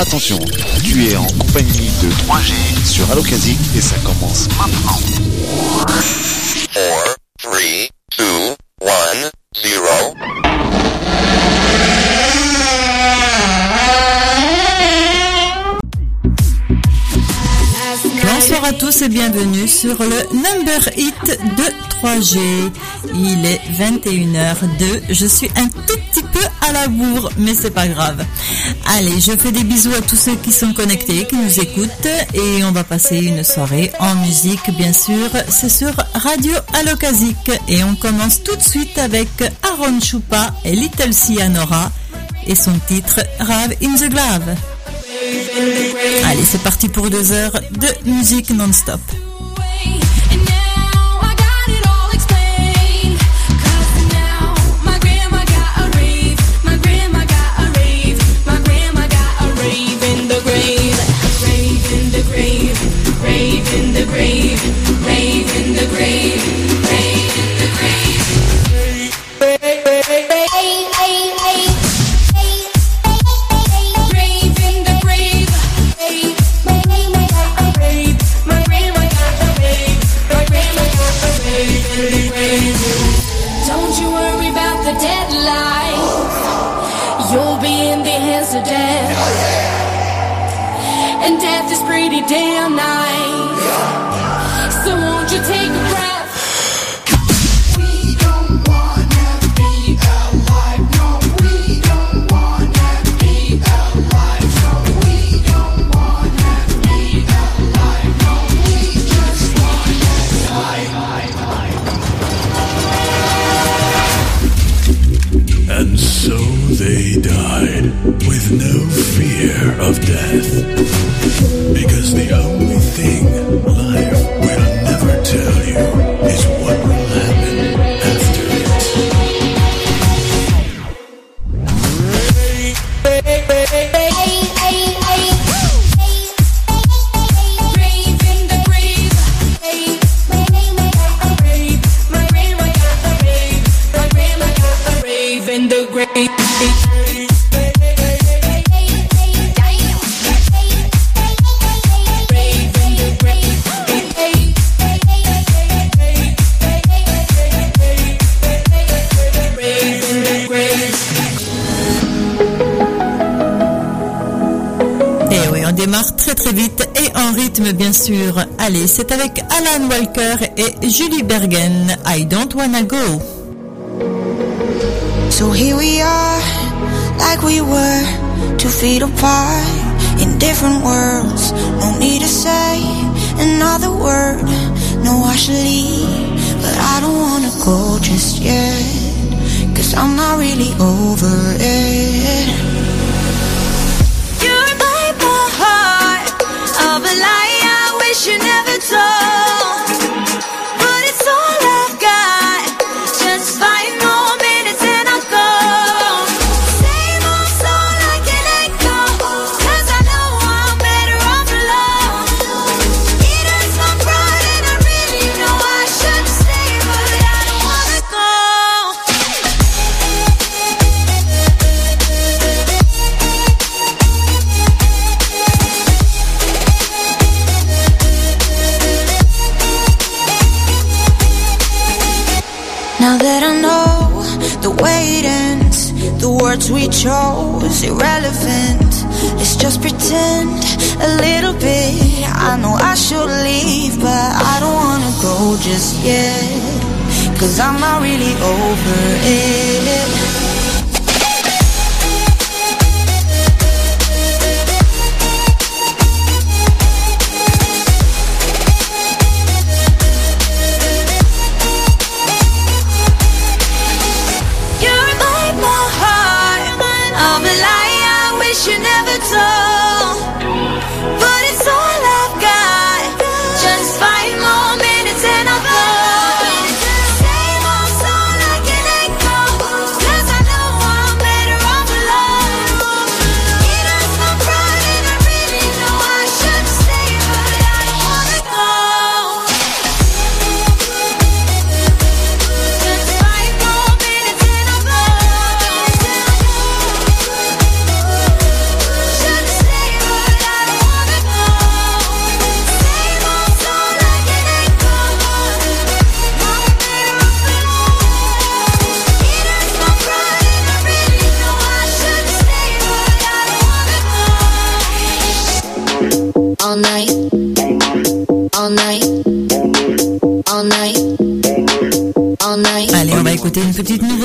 Attention, tu es en compagnie de 3G sur Allocasic et ça commence maintenant. 4, 3, 2, 1, 0. Bonsoir à tous et bienvenue sur le Number Hit de 3G. Il est 21h02. Je suis un tout la bourre, mais c'est pas grave. Allez, je fais des bisous à tous ceux qui sont connectés, qui nous écoutent et on va passer une soirée en musique, bien sûr. C'est sur Radio Alokasic et on commence tout de suite avec Aaron Choupa et Little Sianora et son titre Rave in the Glove. Allez, c'est parti pour deux heures de musique non-stop. In the grave. Allez, c'est avec Alan Walker et Julie Bergen. I don't wanna go. So here we are, like we were, two feet apart, in different worlds. No need to say another word. No, I should leave, but I don't wanna go just yet. Cause I'm not really over it. You break my words we chose irrelevant. Let's just pretend a little bit. I know I should leave, but I don't wanna go just yet. Cause I'm not really over it.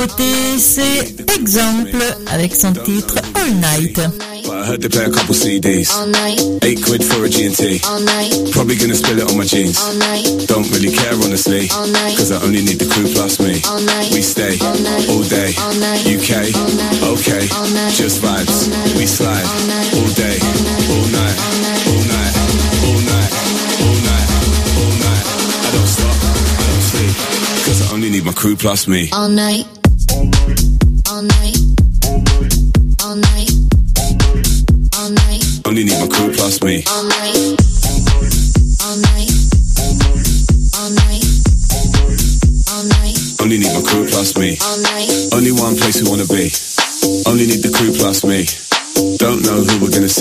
C'était ses exemples avec son titre All Night. But I heard they play a couple CDs. All night. Eight quid for a G&T. All night. Probably gonna spill it on my jeans. All night. Don't really care, honestly. All night. Cause I only need the crew plus me. All night. We stay all, night. all day. All night. UK. All night. Okay. All night. Just vibes. All night. We slide. All, night. all day. All night. All night. All night. All night. All night. I don't stop. I don't sleep. Cause I only need my crew plus me. All night.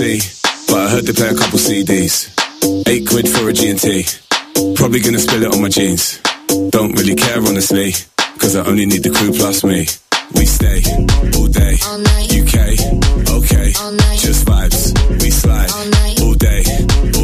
but I heard they play a couple CDs. Eight quid for a G&T. Probably gonna spill it on my jeans. Don't really care honestly, cause I only need the crew plus me. We stay all day, UK, okay, just vibes. We slide all day. All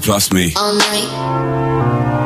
plus me. All night.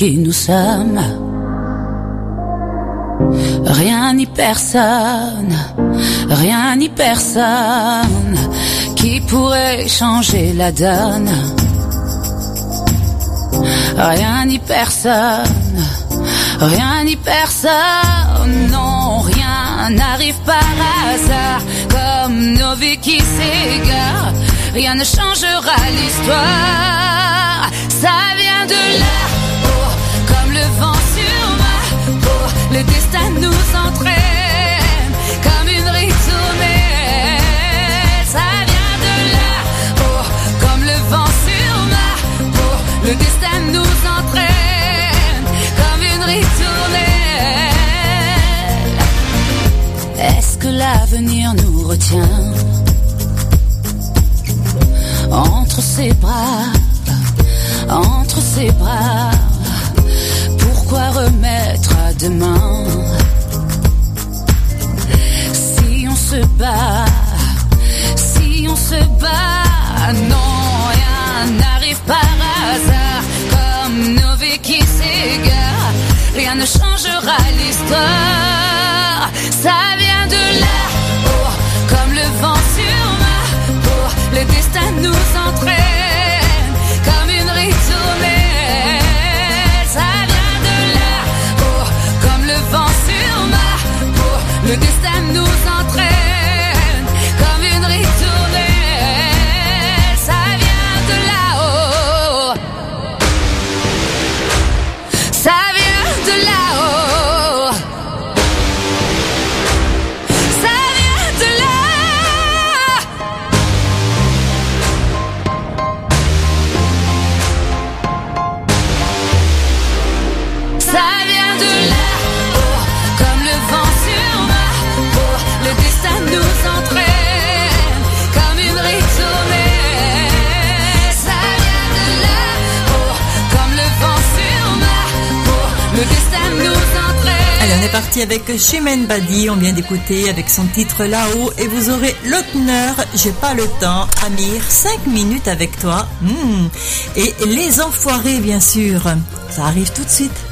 qui nous sommes. Rien ni personne, rien ni personne qui pourrait changer la donne. Rien ni personne, rien ni personne, non, rien n'arrive par hasard, comme nos vies qui s'égarent, rien ne changera l'histoire, ça vient de là. Le destin nous entraîne comme une ritournelle. Ça vient de là, oh, comme le vent sur ma oh, le destin nous entraîne comme une ritournelle. Est-ce que l'avenir nous retient entre ses bras? entre ses bras? Pourquoi remettre demain. Si on se bat, si on se bat, non, rien n'arrive par hasard. Comme nos vies qui s'égarent, rien ne changera l'histoire. Ça vient de là, oh, comme le vent sur ma peau, oh, le destin nous entraîne. Le avec Chimène Badi. On vient d'écouter avec son titre là-haut et vous aurez l'honneur, j'ai pas le temps, Amir, 5 minutes avec toi. Hmm. Et les enfoirés, bien sûr. Ça arrive tout de suite.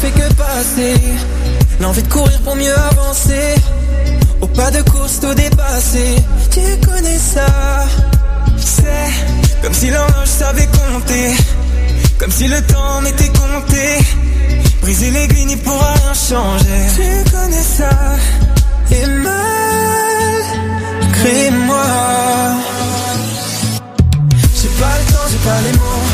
Pas que passer. L'envie de courir pour mieux avancer. Au pas de course, tout dépassé. Tu connais ça. C'est comme si l'horloge savait compter. Comme si le temps m'était compté. Briser l'aiguille n'y pourra rien changer. Tu connais ça. Et malgré moi. J'ai pas le temps, j'ai pas les mots.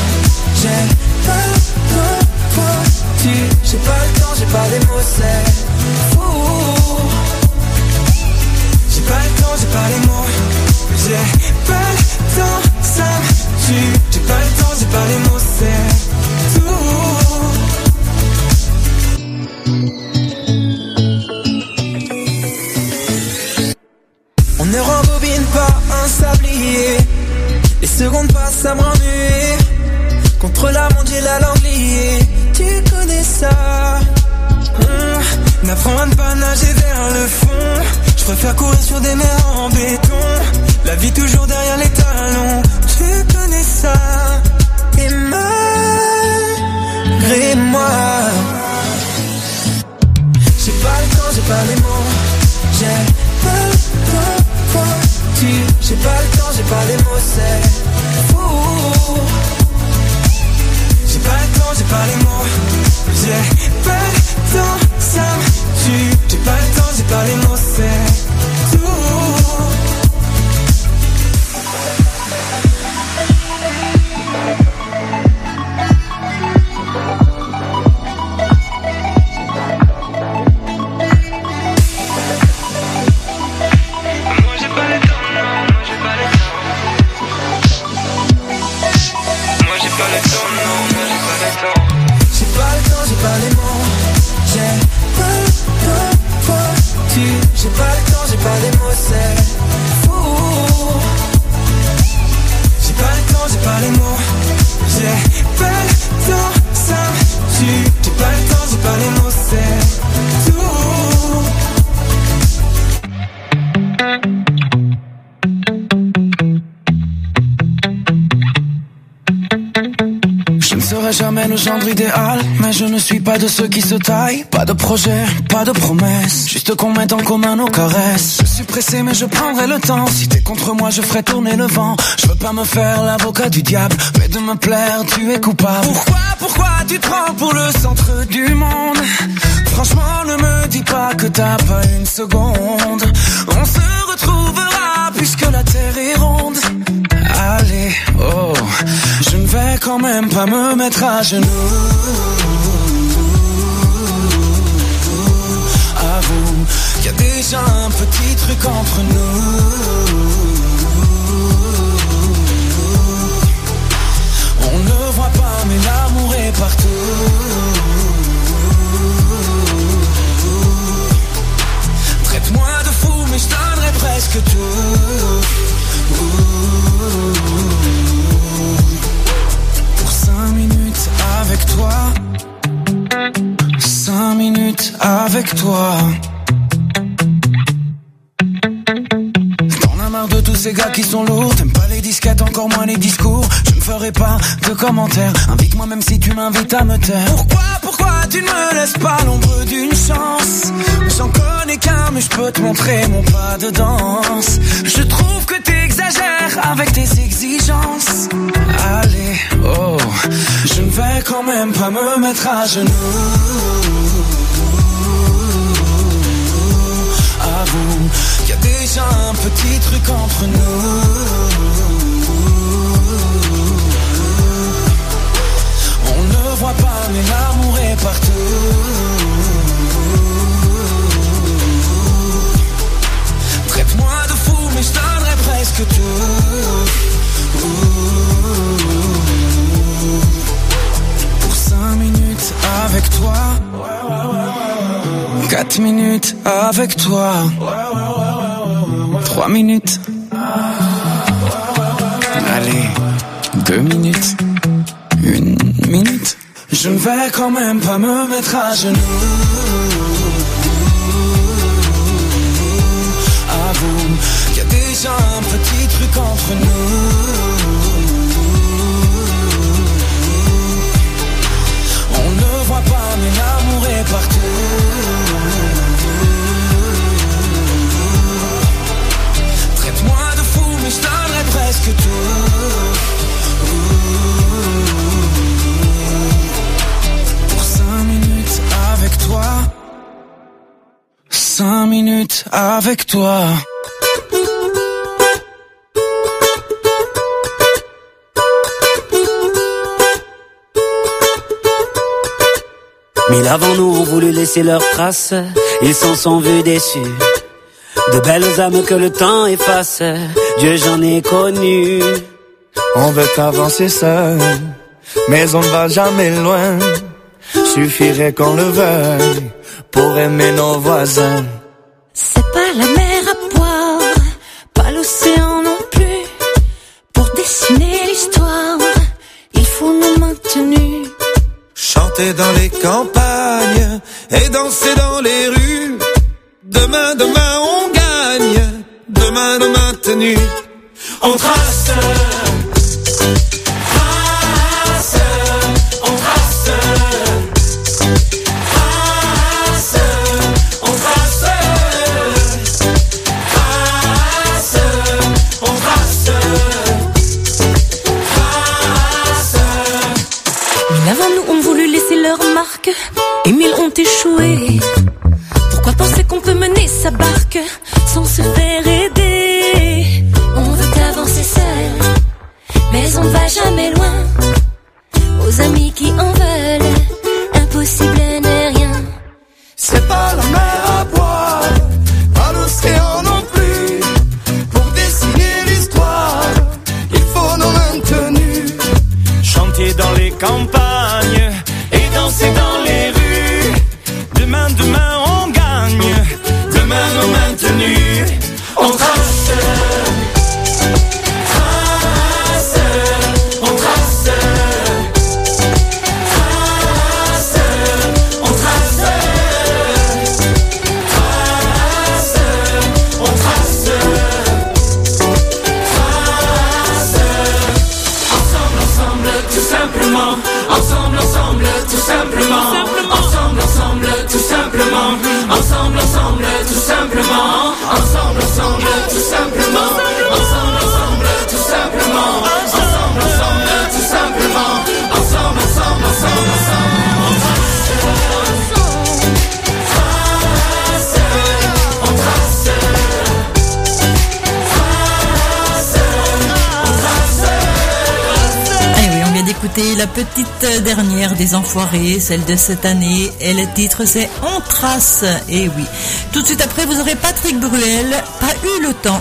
J'ai pas le temps, J'ai pas le temps, j'ai pas les mots, c'est fou. J'ai pas le temps, j'ai pas les mots. J'ai pas le temps, ça me tue. J'ai pas le temps, j'ai pas les mots, c'est tout. On ne rembobine pas un sablier. Les secondes passent à m'ennuyer. Contre la montre, j'ai la langue Préfère courir sur des mers en béton. La vie toujours derrière les talons. Tu connais ça. Et malgré moi. J'ai pas le temps, j'ai pas les mots. J'ai pas le temps. J'ai pas le temps, j'ai pas les mots, c'est. J'ai pas le temps, j'ai pas les mots. Je ne suis pas de ceux qui se taillent. Pas de projet, pas de promesse, juste qu'on mette en commun nos caresses. Je suis pressé, mais je prendrai le temps. Si t'es contre moi, je ferai tourner le vent. Je veux pas me faire l'avocat du diable, mais de me plaire, tu es coupable. Pourquoi, pourquoi tu te prends pour le centre du monde? Franchement, ne me dis pas que t'as pas une seconde. On se retrouvera puisque la terre est ronde. Allez, oh, je ne vais quand même pas me mettre à genoux. Avoue qu'il y a déjà un petit truc entre nous. On ne voit pas, mais l'amour est partout. Traite-moi de fou, mais je donnerai presque tout. Pour cinq minutes avec toi. Cinq minutes avec toi. T'en as marre de tous ces gars qui sont lourds. T'aimes pas les disquettes, encore moins les discours. Je ne ferai pas de commentaires. Invite-moi même si tu m'invites à me taire. Pourquoi, tu ne me laisses pas l'ombre d'une chance? J'en connais qu'un, mais je peux te montrer mon pas de danse. Je trouve que t'exagères avec tes exigences. Allez, oh, je ne vais quand même pas me mettre à genoux. Avoue qu'il y a déjà un petit truc entre nous. Voit pas, mais l'amour est partout. Traite-moi de fou, mais je donnerai presque tout. Pour cinq minutes avec toi. Quatre minutes avec toi. Trois minutes. Allez, deux minutes. Une minute. Je ne vais quand même pas me mettre à genoux. Avoue qu'il y a déjà un petit truc entre nous. On ne voit pas, mais l'amour est partout. Traite-moi de fou, mais je donnerai presque tout. Toi. Cinq minutes avec toi. Mille avant nous ont voulu laisser leurs traces, ils s'en sont vus déçus. De belles âmes que le temps efface, Dieu j'en ai connu. On veut avancer seul, mais on ne va jamais loin. Suffirait qu'on le veuille pour aimer nos voisins. C'est pas la mer à boire, pas l'océan non plus. Pour dessiner l'histoire, il faut nous maintenir. Chanter dans les campagnes et danser dans les rues. Demain, demain, on gagne. Demain, nos maintenus. On. Trace, et mille ont échoué. Pourquoi penser qu'on peut mener sa barque sans se faire aider? On veut avancer seul, mais on ne va jamais loin. Aux amis qui en veulent, impossible n'est rien. C'est pas la mer à boire, pas l'océan non plus. Pour dessiner l'histoire, il faut nos maintenus. Chanter dans les campagnes et ensemble, tout simplement. La petite dernière des enfoirés, celle de cette année, et le titre c'est On trace. Et oui. Tout de suite après, vous aurez Patrick Bruel, pas eu le temps.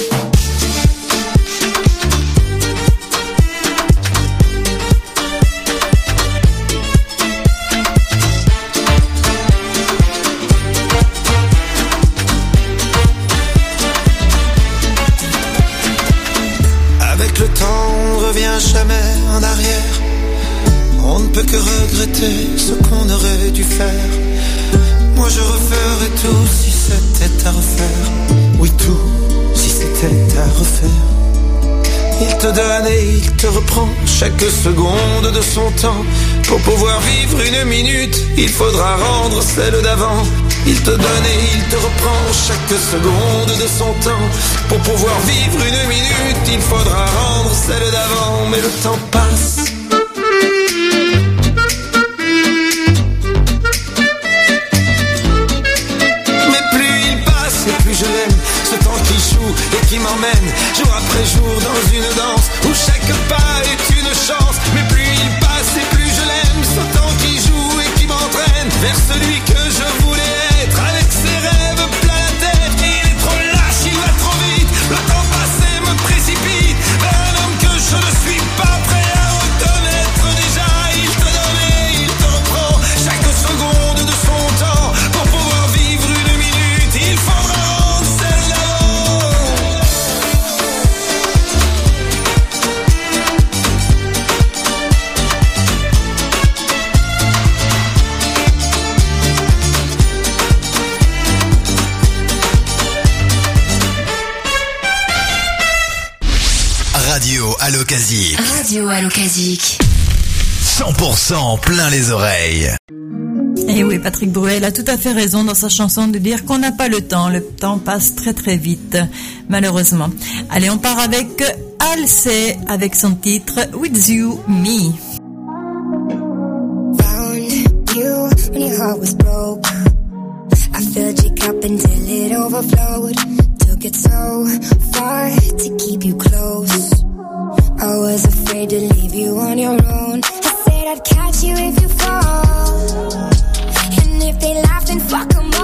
Chaque seconde de son temps. Pour pouvoir vivre une minute, il faudra rendre celle d'avant. Il te donne et il te reprend chaque seconde de son temps. Pour pouvoir vivre une minute, il faudra rendre celle d'avant. Mais le temps passe. Mais plus il passe et plus je l'aime Ce temps qui joue et qui m'emmène Jour après jour dans une danse Où chaque pas est Alocasique. Radio Alocasique. 100% plein les oreilles. Et Eh oui, Patrick Bruel a tout à fait raison dans sa chanson de dire qu'on n'a pas le temps. Le temps passe très très vite, malheureusement. Allez, on part avec Alcé avec son titre With You, Me. found you when your heart was broke. I filled your cup until it overflowed. Took it so far to keep you close. I was afraid to leave you on your own. I said I'd catch you if you fall. And if they laugh, then fuck 'em all.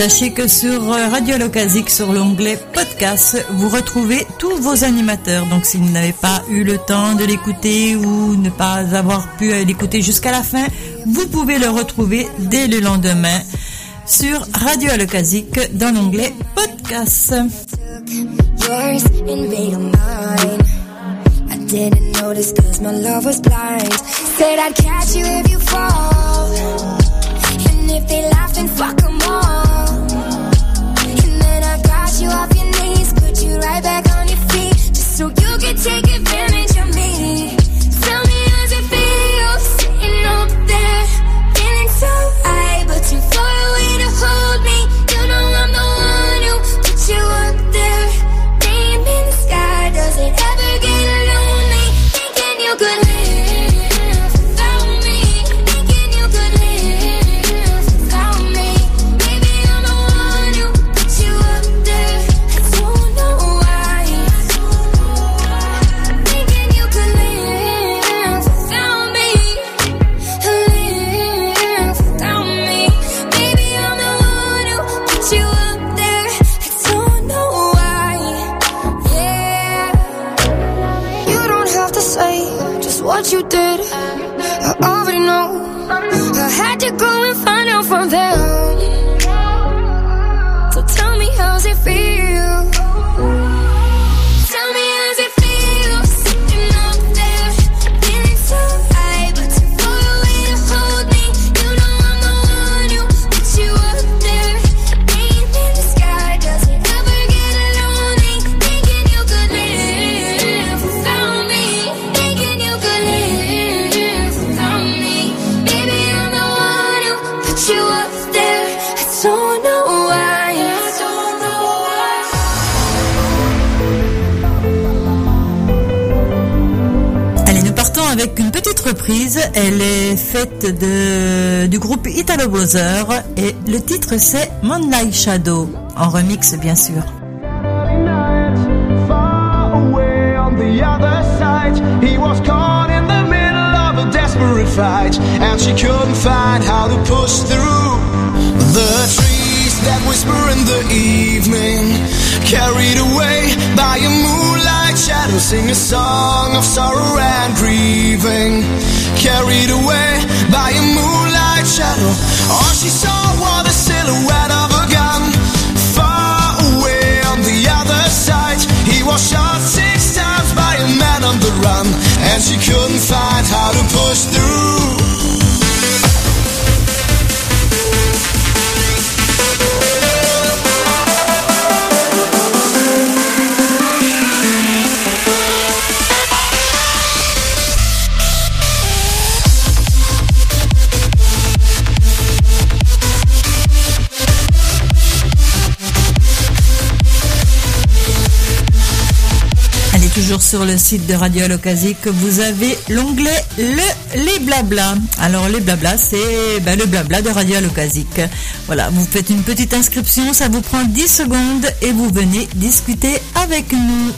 Sachez que sur euh, Radio Locasique, sur l'onglet podcast, vous retrouvez tous vos animateurs. Donc, si vous n'avez pas eu le temps de l'écouter ou ne pas avoir pu l'écouter jusqu'à la fin, vous pouvez le retrouver dès le lendemain sur Radio Alocasique dans l'onglet podcast. And if they fuck them. So you could take advantage reprise. Elle est faite de, du groupe Italo Brother et le titre c'est Moonlight Shadow, en remix bien sûr. And she couldn't find how to push through. The trees that whisper in the evening, carried away moonlight shadow, sing a song of sorrow and grieving. Carried away by a moonlight shadow, all she saw was the silhouette of a gun. Far away on the other side, he was shot six times by a man on the run, and she couldn't find how to push through. Sur le site de Radio Alocasique, vous avez l'onglet le, les blabla. Alors, les blabla, c'est ben, le blabla de Radio Alocasique. Voilà, vous faites une petite inscription, ça vous prend 10 secondes et vous venez discuter avec nous.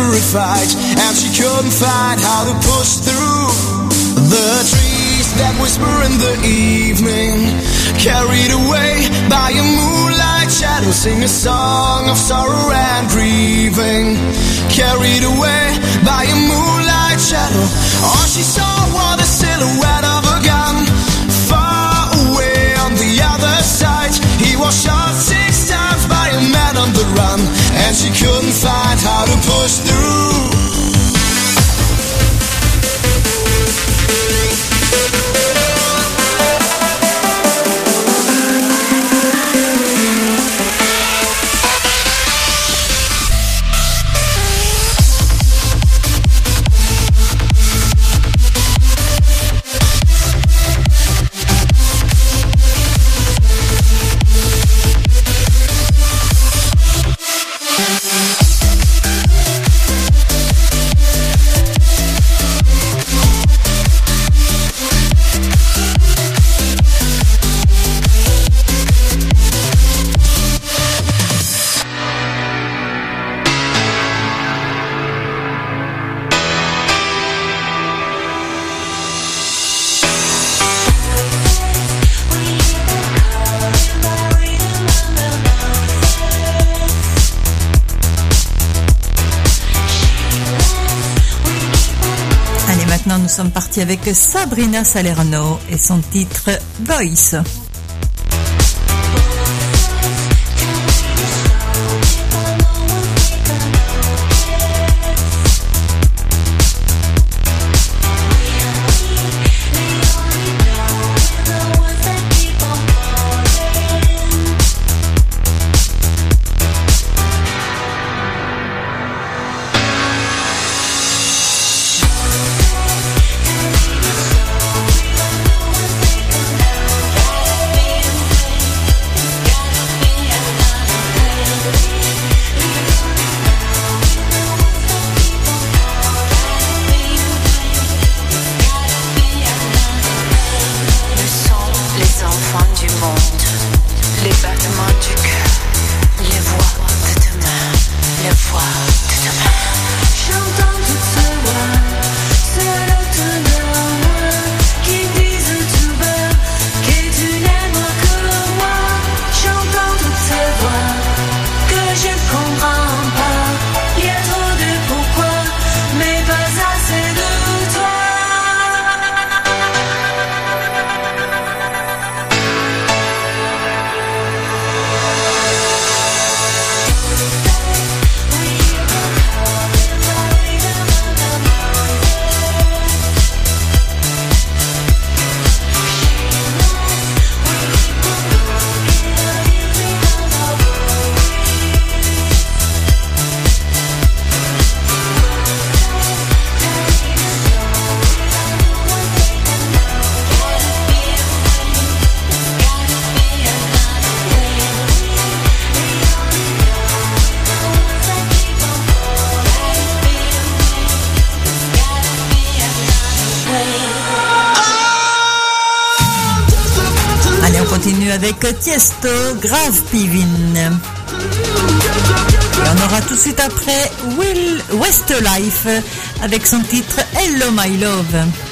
A fight, and she couldn't find how to push through. The trees that whisper in the evening, carried away by a moonlight shadow, sing a song of sorrow and grieving. Carried away by a moonlight shadow, all she saw was the silhouette she couldn't find how to push through. Avec Sabrina Salerno et son titre Voice. Avec Tiesto, Grave Pivin. On aura tout de suite après Will Westlife avec son titre Hello My Love.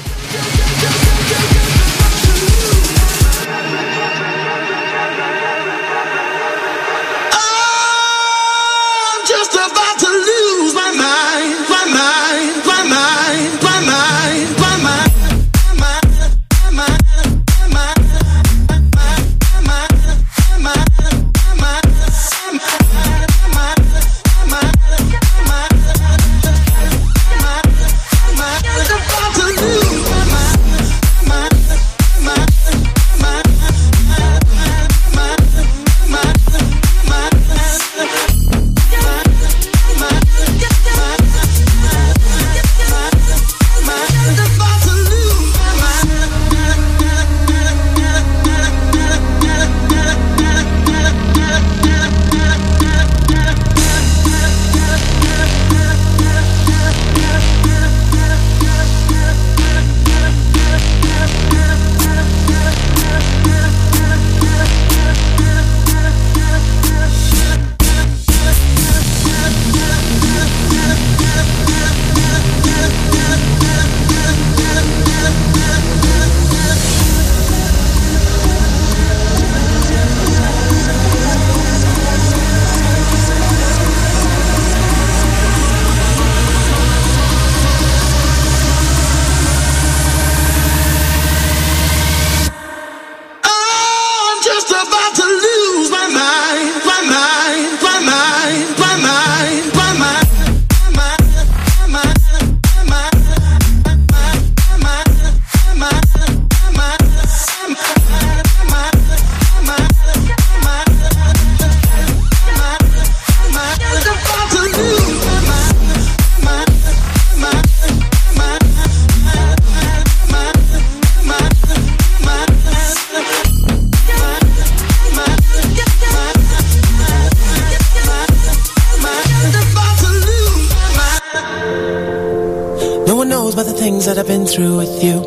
Knows the things that I've been through with you.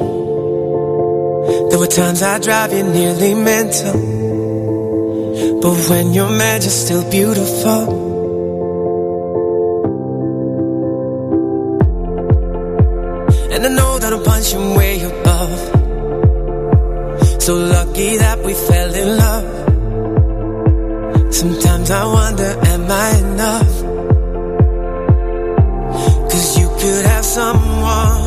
There were times I drive you nearly mental. But when you're mad, you're still beautiful. And I know that I'm punching way above. So lucky that we fell in love. Sometimes I wonder, am I enough? someone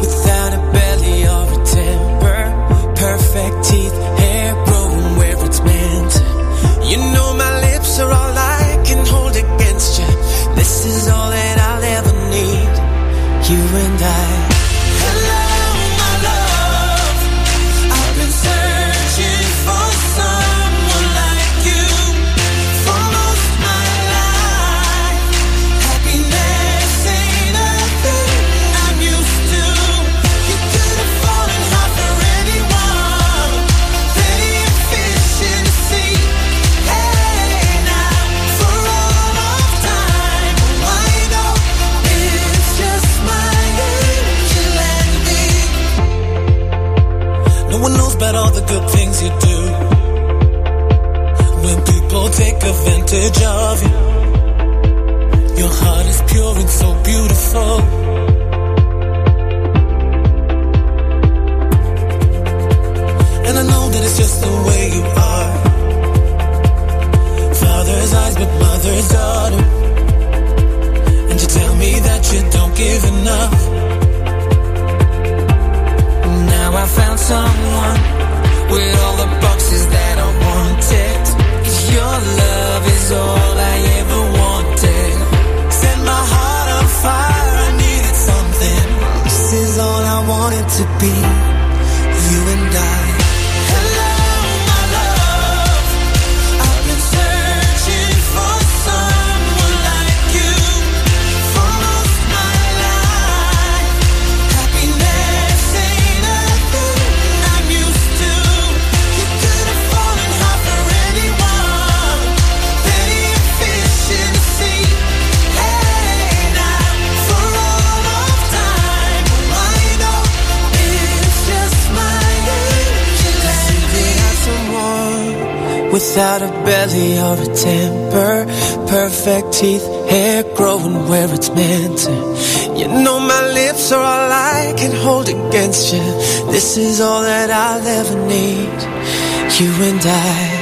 without a belly or a temper, perfect teeth, hair growing where it's meant. You know my lips are all I can hold against you. This is all that I'll ever need, you and I. take advantage of you, your heart is pure and so beautiful. And I know that it's just the way you are. Father's eyes, but mother's daughter. And you tell me that you don't give enough. Now I found someone with all the boxes that I wanted. To be. You and I. without a belly or a temper, perfect teeth, hair growing where it's meant to. You know my lips are all I can hold against you. This is all that I'll ever need. You and I.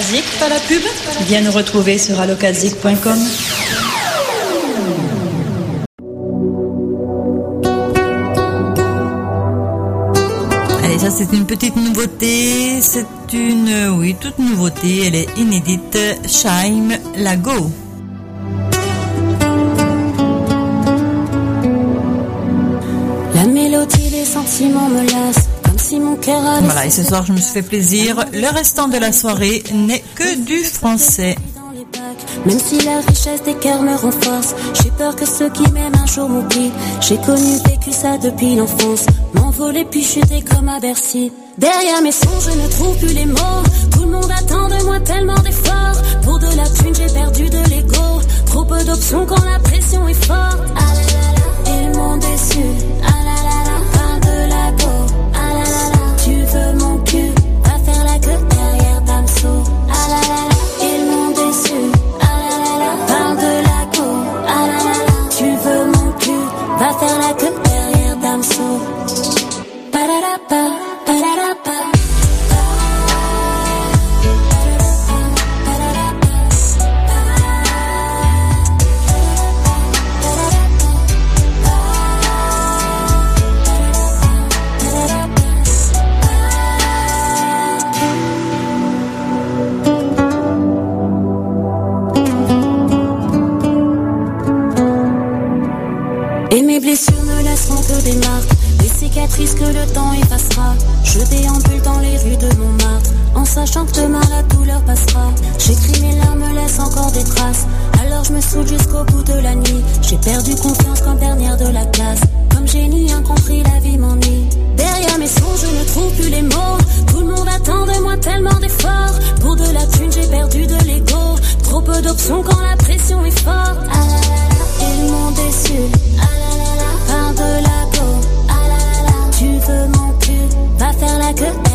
Pas la pub? Viens nous retrouver sur allocazik.com. Allez, ça c'est une petite nouveauté. C'est une, oui, toute nouveauté. Elle est inédite. Shime Lago. La mélodie des sentiments me lasse, Voilà, et ce soir je me suis fait plaisir. Le restant de la soirée n'est que du français. Même si la richesse des cœurs me renforce, j'ai peur que ceux qui m'aiment un jour m'oublient. J'ai connu, vécu ça depuis l'enfance, m'envoler puis chuter comme à Bercy. Derrière mes sons, je ne trouve plus les mots. Tout le monde attend de moi tellement d'efforts. Pour de la thune, j'ai perdu de l'ego. Trop peu d'options quand la pression est forte. Ah là là là, ils m'ont déçu. Ah là là là, parle de la go. Cicatrices que le temps effacera. Je déambule dans les rues de Montmartre, en sachant que demain la douleur passera. J'écris mes larmes laissent encore des traces, alors je me saoule jusqu'au bout de la nuit. J'ai perdu confiance comme dernière de la classe, comme génie incompris la vie m'ennuie. Derrière mes sons je ne trouve plus les mots, tout le monde attend de moi tellement d'efforts. Pour de la thune j'ai perdu de l'ego, trop peu d'options quand la pression est forte. Ah là là là, Ils m'ont déçu. Ah là là là. Parle de la go. Tu veux mon cul. Va faire la queue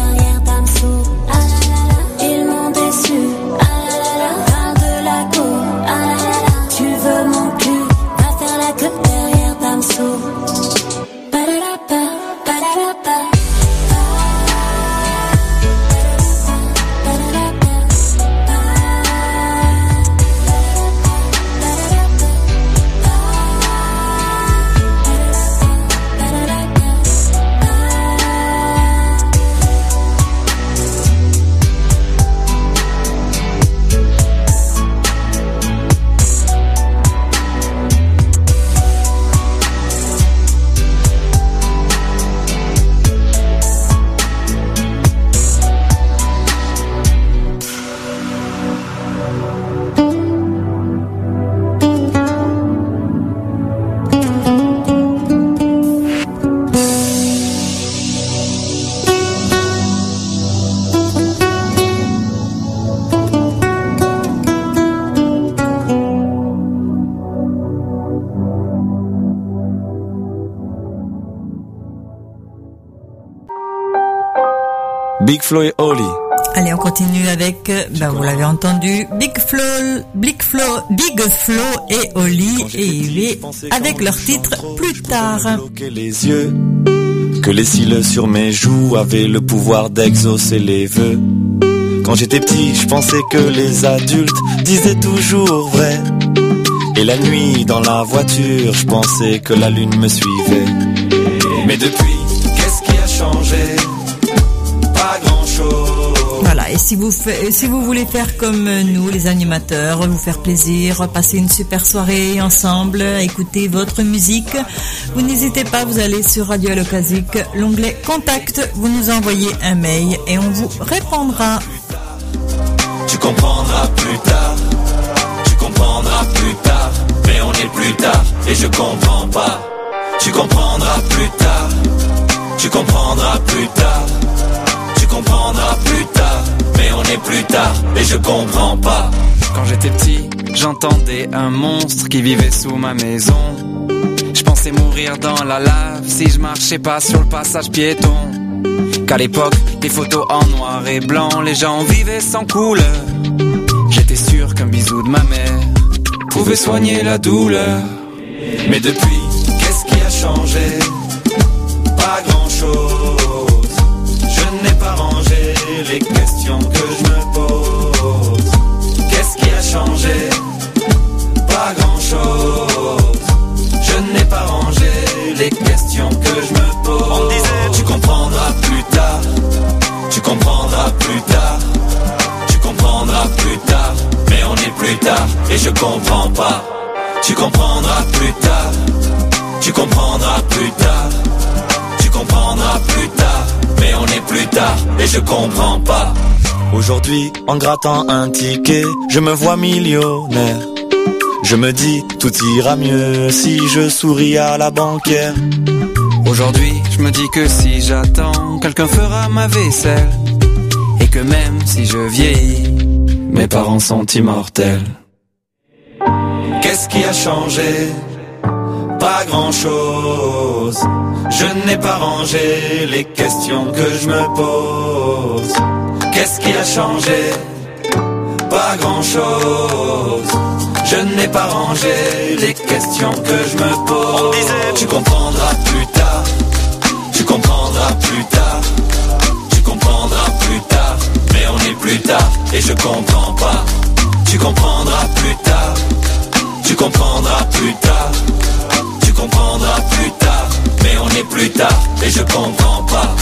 Big Flo et Oli. Allez, on continue avec, ben, vous l'avez entendu, Big Flo, Big Flo, Big Flo et Oli et Yves avec leur titre plus tard. les yeux. Que les cils sur mes joues avaient le pouvoir d'exaucer les vœux. Quand j'étais petit, je pensais que les adultes disaient toujours vrai. Et la nuit, dans la voiture, je pensais que la lune me suivait. Mais depuis, qu'est-ce qui a changé? Et si vous, fa- si vous voulez faire comme nous, les animateurs, vous faire plaisir, passer une super soirée ensemble, écouter votre musique, vous n'hésitez pas, vous allez sur Radio Alocasique, l'onglet Contact, vous nous envoyez un mail et on vous répondra. Tu comprendras plus tard. Tu comprendras plus tard. Mais on est plus tard et je comprends pas. Tu comprendras plus tard. Tu comprendras plus tard. Tu comprendras plus tard. Mais on est plus tard et je comprends pas. Quand j'étais petit, j'entendais un monstre qui vivait sous ma maison. Je pensais mourir dans la lave si je marchais pas sur le passage piéton. Qu'à l'époque, les photos en noir et blanc, les gens vivaient sans couleur. J'étais sûr qu'un bisou de ma mère pouvait soigner la douleur. Mais depuis, qu'est-ce qui a changé? Les questions que je me pose. Qu'est-ce qui a changé? Pas grand-chose. Je n'ai pas rangé les questions que je me pose. On disait, tu comprendras plus tard. Tu comprendras plus tard. Tu comprendras plus tard. Mais on est plus tard et je comprends pas. Tu comprendras plus tard. Tu comprendras plus tard. Tu comprendras plus tard. Mais on est plus tard et je comprends pas. Aujourd'hui, en grattant un ticket, je me vois millionnaire. Je me dis, tout ira mieux si je souris à la banquière. Aujourd'hui, je me dis que si j'attends, quelqu'un fera ma vaisselle. Et que même si je vieillis, mes parents sont immortels. Qu'est-ce qui a changé? Pas grand-chose. Je n'ai pas rangé les questions que je me pose. Qu'est-ce qui a changé? Pas grand-chose. Je n'ai pas rangé les questions que je me pose. On disait, tu comprendras plus tard. Tu comprendras plus tard. Tu comprendras plus tard. Mais on est plus tard et je comprends pas. Tu comprendras plus tard. Tu comprendras plus tard. Tu comprendras plus tard. Mais on est plus tard et je comprends pas.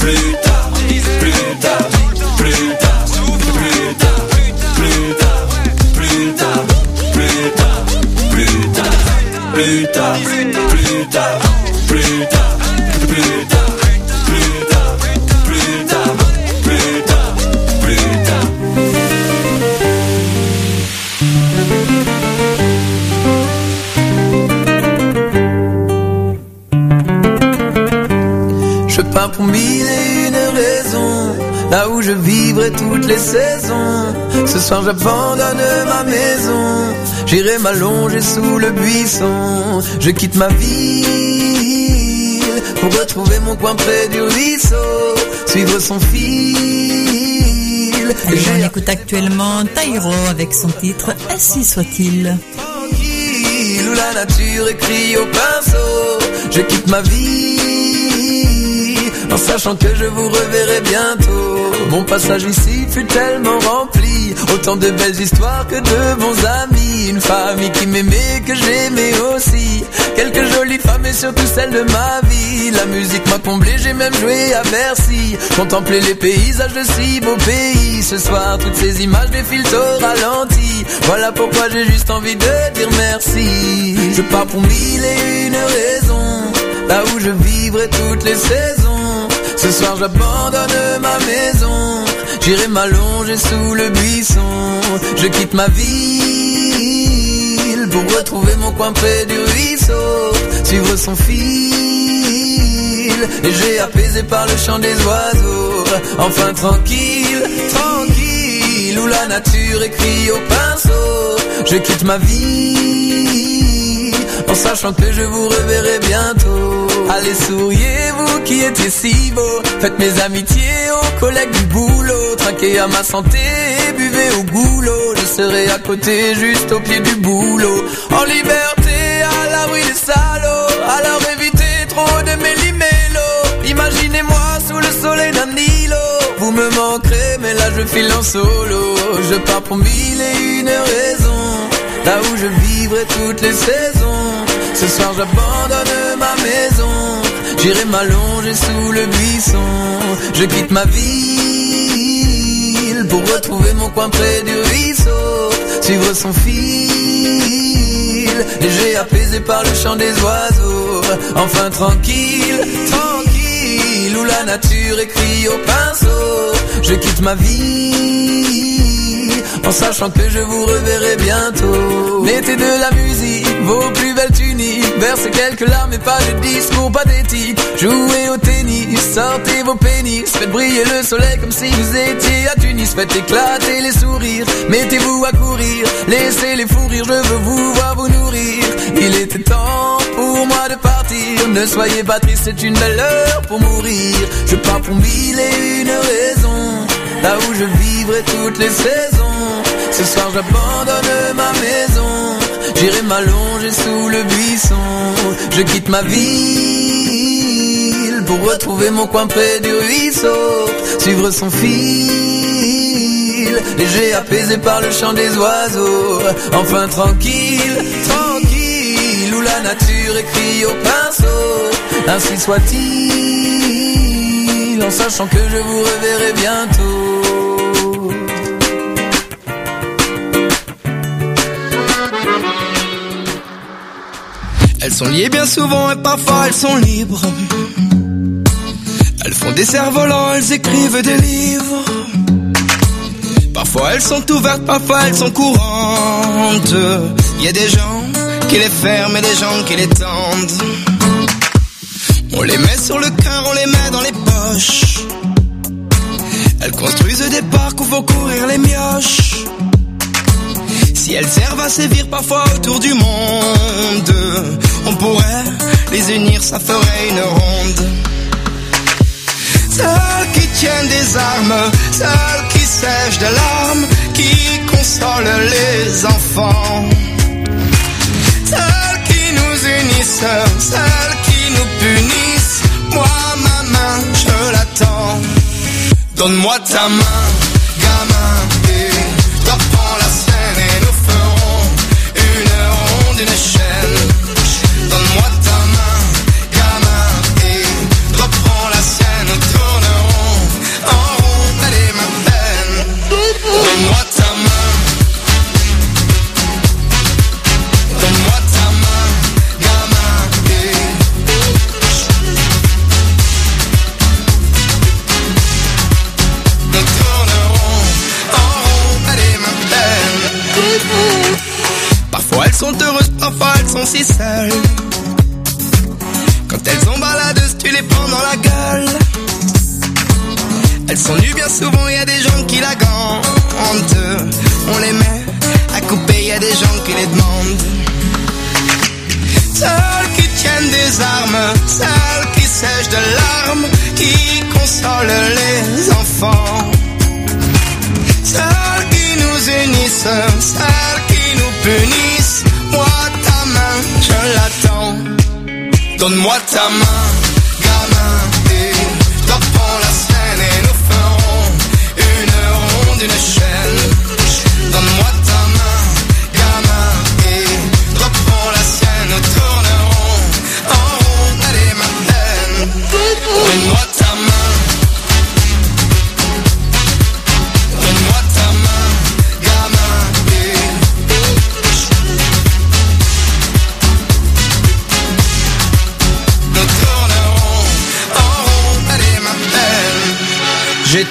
Plus tard, plus tard, plus tard, plus tard, plus tard, plus tard, plus tard, plus tard, plus tard, plus tard, plus tard, plus tard, Pars pour mille et une raisons, là où je vivrai toutes les saisons. Ce soir j'abandonne ma maison, J'irai m'allonger sous le buisson. Je quitte ma ville pour retrouver mon coin près du ruisseau. Suivre son fil. Et on écoute actuellement Taïro avec son titre Ainsi soit-il. Tranquille, où la nature écrit au pinceau. Je quitte ma vie en sachant que je vous reverrai bientôt. Mon passage ici fut tellement rempli, autant de belles histoires que de bons amis. Une famille qui m'aimait, que j'aimais aussi. Quelques jolies femmes et surtout celles de ma vie. La musique m'a comblé, j'ai même joué à Bercy. Contempler les paysages de si beaux pays. Ce soir, toutes ces images défilent au ralenti. Voilà pourquoi j'ai juste envie de dire merci. Je pars pour mille et une raisons. Là où je vivrai toutes les saisons. Ce soir, j'abandonne ma maison. J'irai m'allonger sous le buisson. Je quitte ma ville pour retrouver mon coin près du ruisseau. Suivre son fil. Et j'ai apaisé par le chant des oiseaux. Enfin tranquille, tranquille. Où la nature écrit au pinceau. Je quitte ma vie en sachant que je vous reverrai bientôt. Allez, souriez, vous qui étiez si beau. Faites mes amitiés aux collègues du boulot. Trinquez à ma santé, buvez au goulot. Je serai à côté, juste au pied du boulot. En liberté, à l'abri des salauds. Alors évitez trop de méli-mélo. Imaginez-moi sous le soleil d'un îlot. Vous me manquerez, mais là je file en solo. Je pars pour mille et une raisons. Là où je vivrai toutes les saisons. Ce soir j'abandonne ma maison. J'irai m'allonger sous le buisson. Je quitte ma ville pour retrouver mon coin près du ruisseau. Suivre son fil. J'ai apaisé par le chant des oiseaux. Enfin tranquille, tranquille. Où la nature écrit au pinceau. Je quitte ma vie en sachant que je vous reverrai bientôt. Mettez de la musique, vos plus belles tuniques, versez quelques larmes et pas de discours pathétiques. Jouez au tennis, sortez vos pénis, faites briller le soleil comme si vous étiez à Tunis. Faites éclater les sourires, mettez-vous à courir, laissez les fous rire, je veux vous voir vous nourrir. Il était temps pour moi de partir, ne soyez pas triste, c'est une belle heure pour mourir. Je pars pour mille et une raisons, là où je vivrai toutes les saisons. Ce soir j'abandonne ma maison. J'irai m'allonger sous le buisson. Je quitte ma ville Pour retrouver mon coin près du ruisseau. Suivre son fil. Léger apaisé par le chant des oiseaux. Enfin tranquille, tranquille Où la nature écrit au pinceau. Ainsi soit-il En sachant que je vous reverrai bientôt Elles sont liées bien souvent et parfois elles sont libres. Elles font des cerfs-volants, elles écrivent des livres. Parfois elles sont ouvertes, parfois elles sont courantes. Y a des gens qui les ferment et des gens qui les tendent. On les met sur le cœur, on les met dans les poches. Elles construisent des parcs où faut courir les mioches. Si elles servent à sévir parfois autour du monde, on pourrait les unir, ça ferait une ronde. Celles qui tiennent des armes, celles qui sèchent des larmes, qui consolent les enfants. Celles qui nous unissent, celles qui nous punissent. Moi, ma main, je l'attends. Donne-moi ta main, gamin,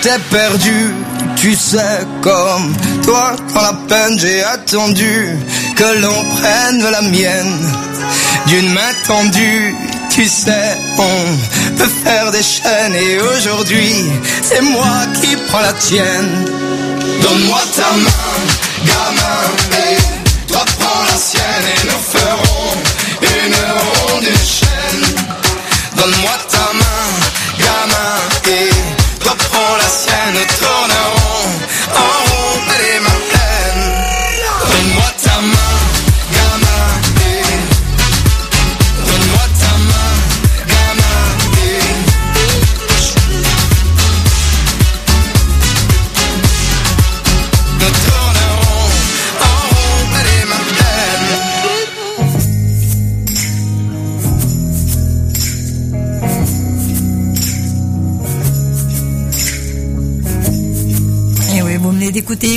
J'étais perdu, tu sais, comme toi, dans la peine, j'ai attendu que l'on prenne la mienne d'une main tendue. Tu sais, on peut faire des chaînes et aujourd'hui, c'est moi qui prends la tienne. Donne-moi ta main,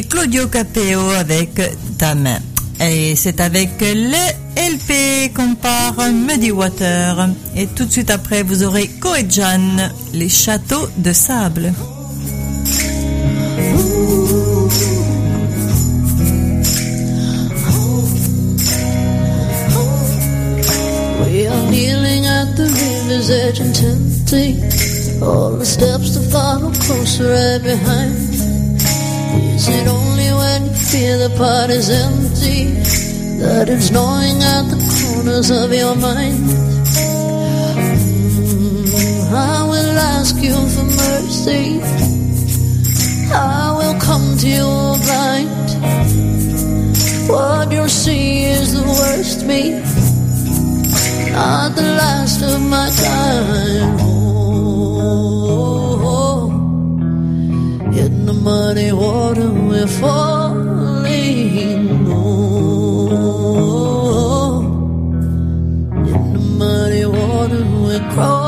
Claudio Capeo avec Ta main. Et c'est avec le LP qu'on part Muddy Water. Et tout de suite après, vous aurez Koejan, les châteaux de sable. We are kneeling at the river's edge and tempting all the steps to follow closer right behind. Is it only when you feel the pot is empty that it's gnawing at the corners of your mind? Mm, I will ask you for mercy. I will come to you blind. What you'll see is the worst me not the last of my kind. Oh, muddy water we're falling. Oh, in the muddy water we're crawling.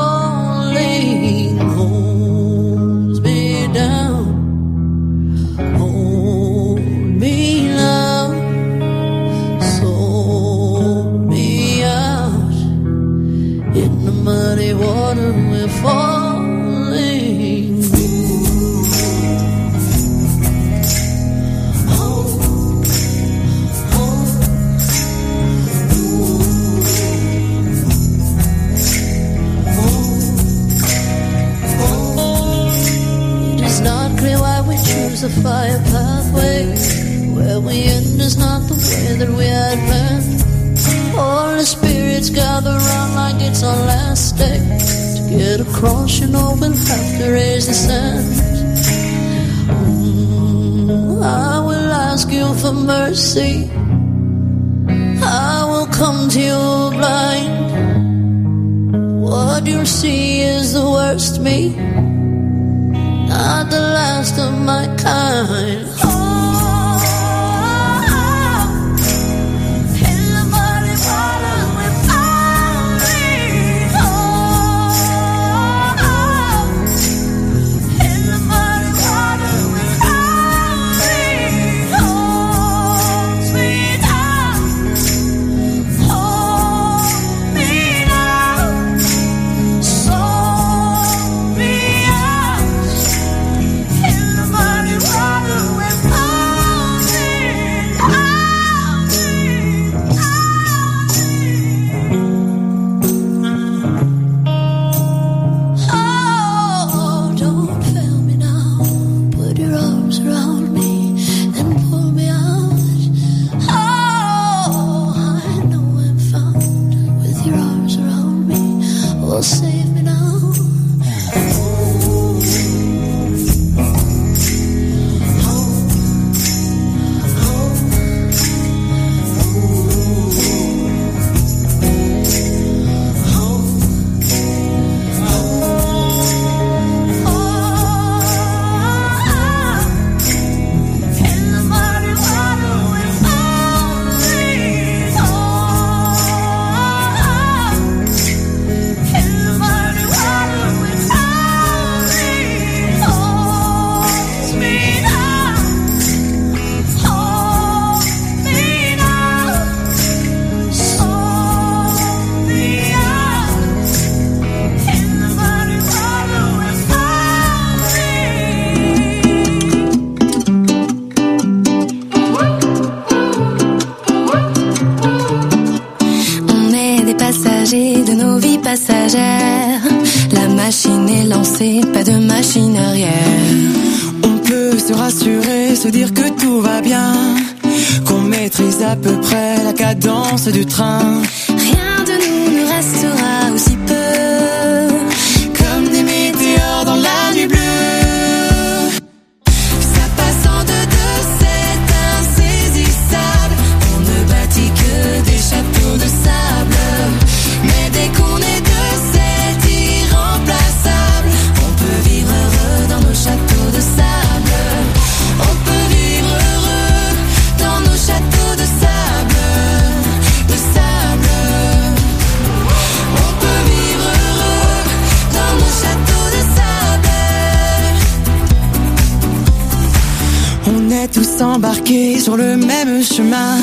s'embarquer sur le même chemin.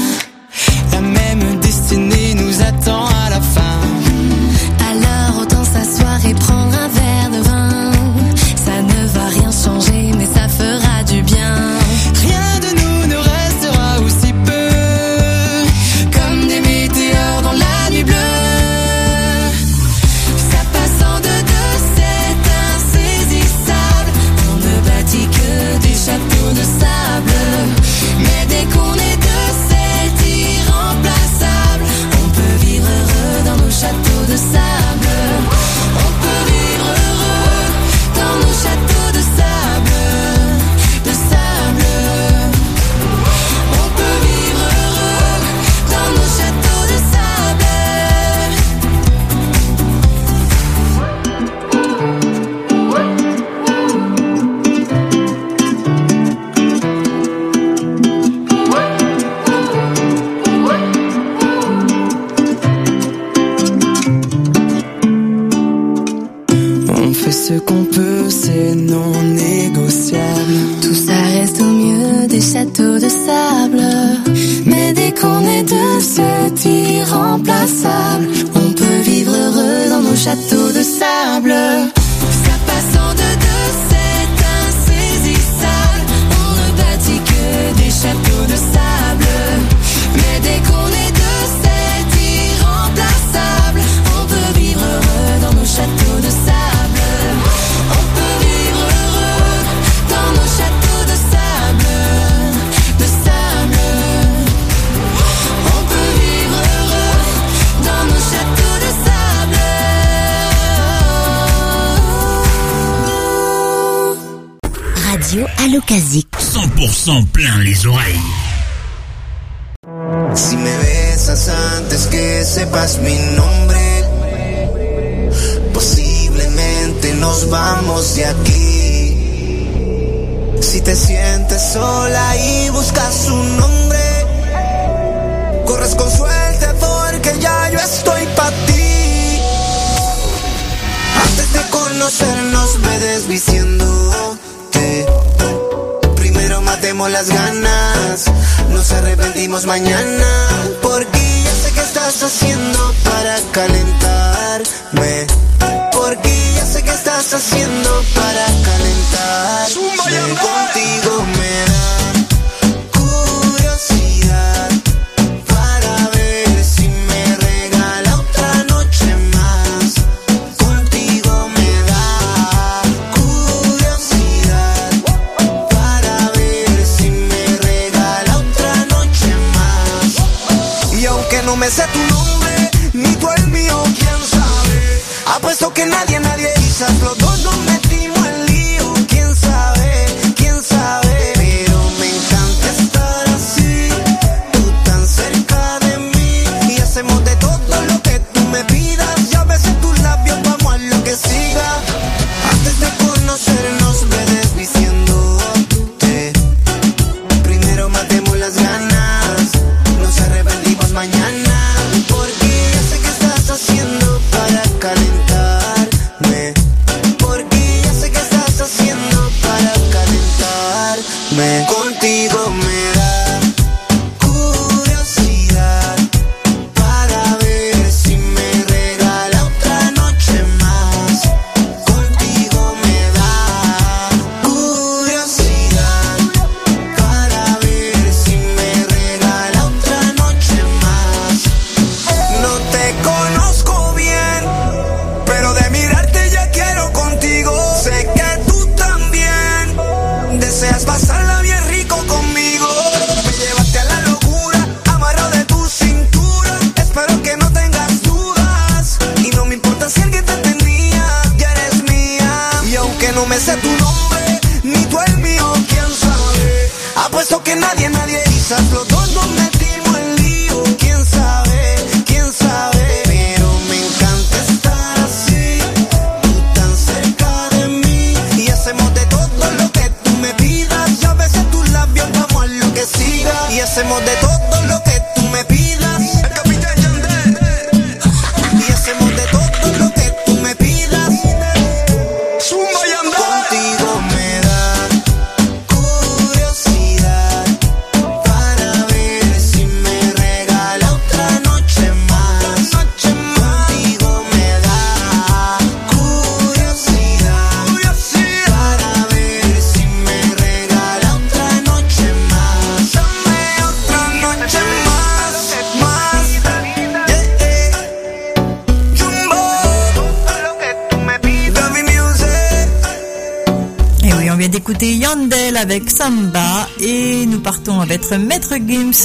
sepas mi nombre. Posiblemente nos vamos de aquí. Si te sientes sola y buscas un nombre, corres con suerte porque ya yo estoy para ti. Antes de conocernos me desviciándote. Primero matemos las ganas, nos arrepentimos mañana porque estás haciendo para calentarme? Porque ya sé que estás haciendo para calentarme.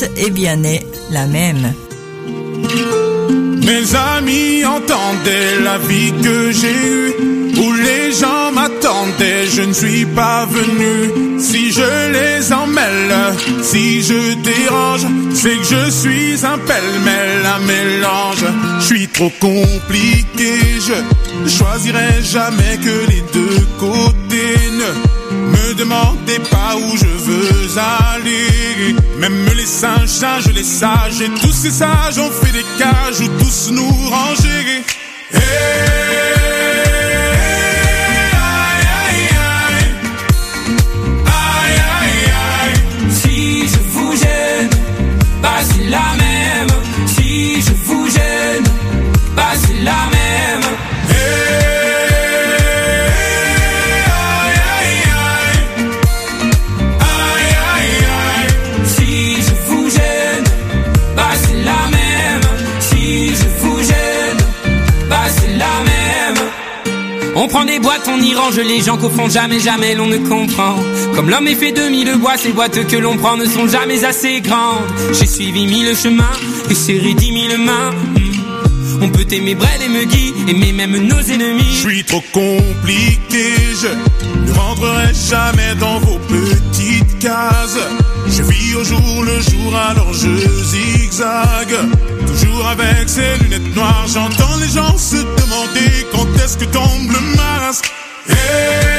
Grâce eh bien est la même. Mes amis entendaient la vie que j'ai eue, où les gens m'attendaient, je ne suis pas venu. Si je les emmêle, si je dérange, c'est que je suis un pêle-mêle, un mélange. Je suis trop compliqué, je choisirai jamais que les deux côtés. Ne me demandez pas où je veux aller. Même les singes, singes, les sages, et tous ces sages ont fait des cages où tous nous rangeraient. les gens qu'au fond jamais jamais l'on ne comprend Comme l'homme est fait de mille bois, ces boîtes que l'on prend ne sont jamais assez grandes J'ai suivi mille chemins et serré dix mille mains hmm. on peut aimer Brel et Muggy, aimer même nos ennemis. Je suis trop compliqué, je ne rentrerai jamais dans vos petites cases. Je vis au jour le jour, alors je zigzague. Toujours avec ses lunettes noires, j'entends les gens se demander quand est-ce que tombe le masque. Ei.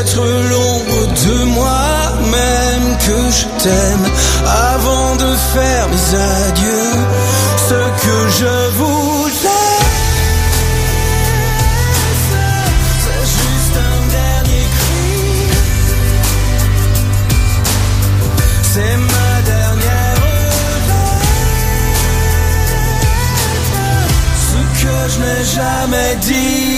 Être l'ombre de moi-même que je t'aime avant de faire mes adieux. Ce que je vous laisse. C'est juste un dernier cri. C'est ma dernière. Ce que je n'ai jamais dit.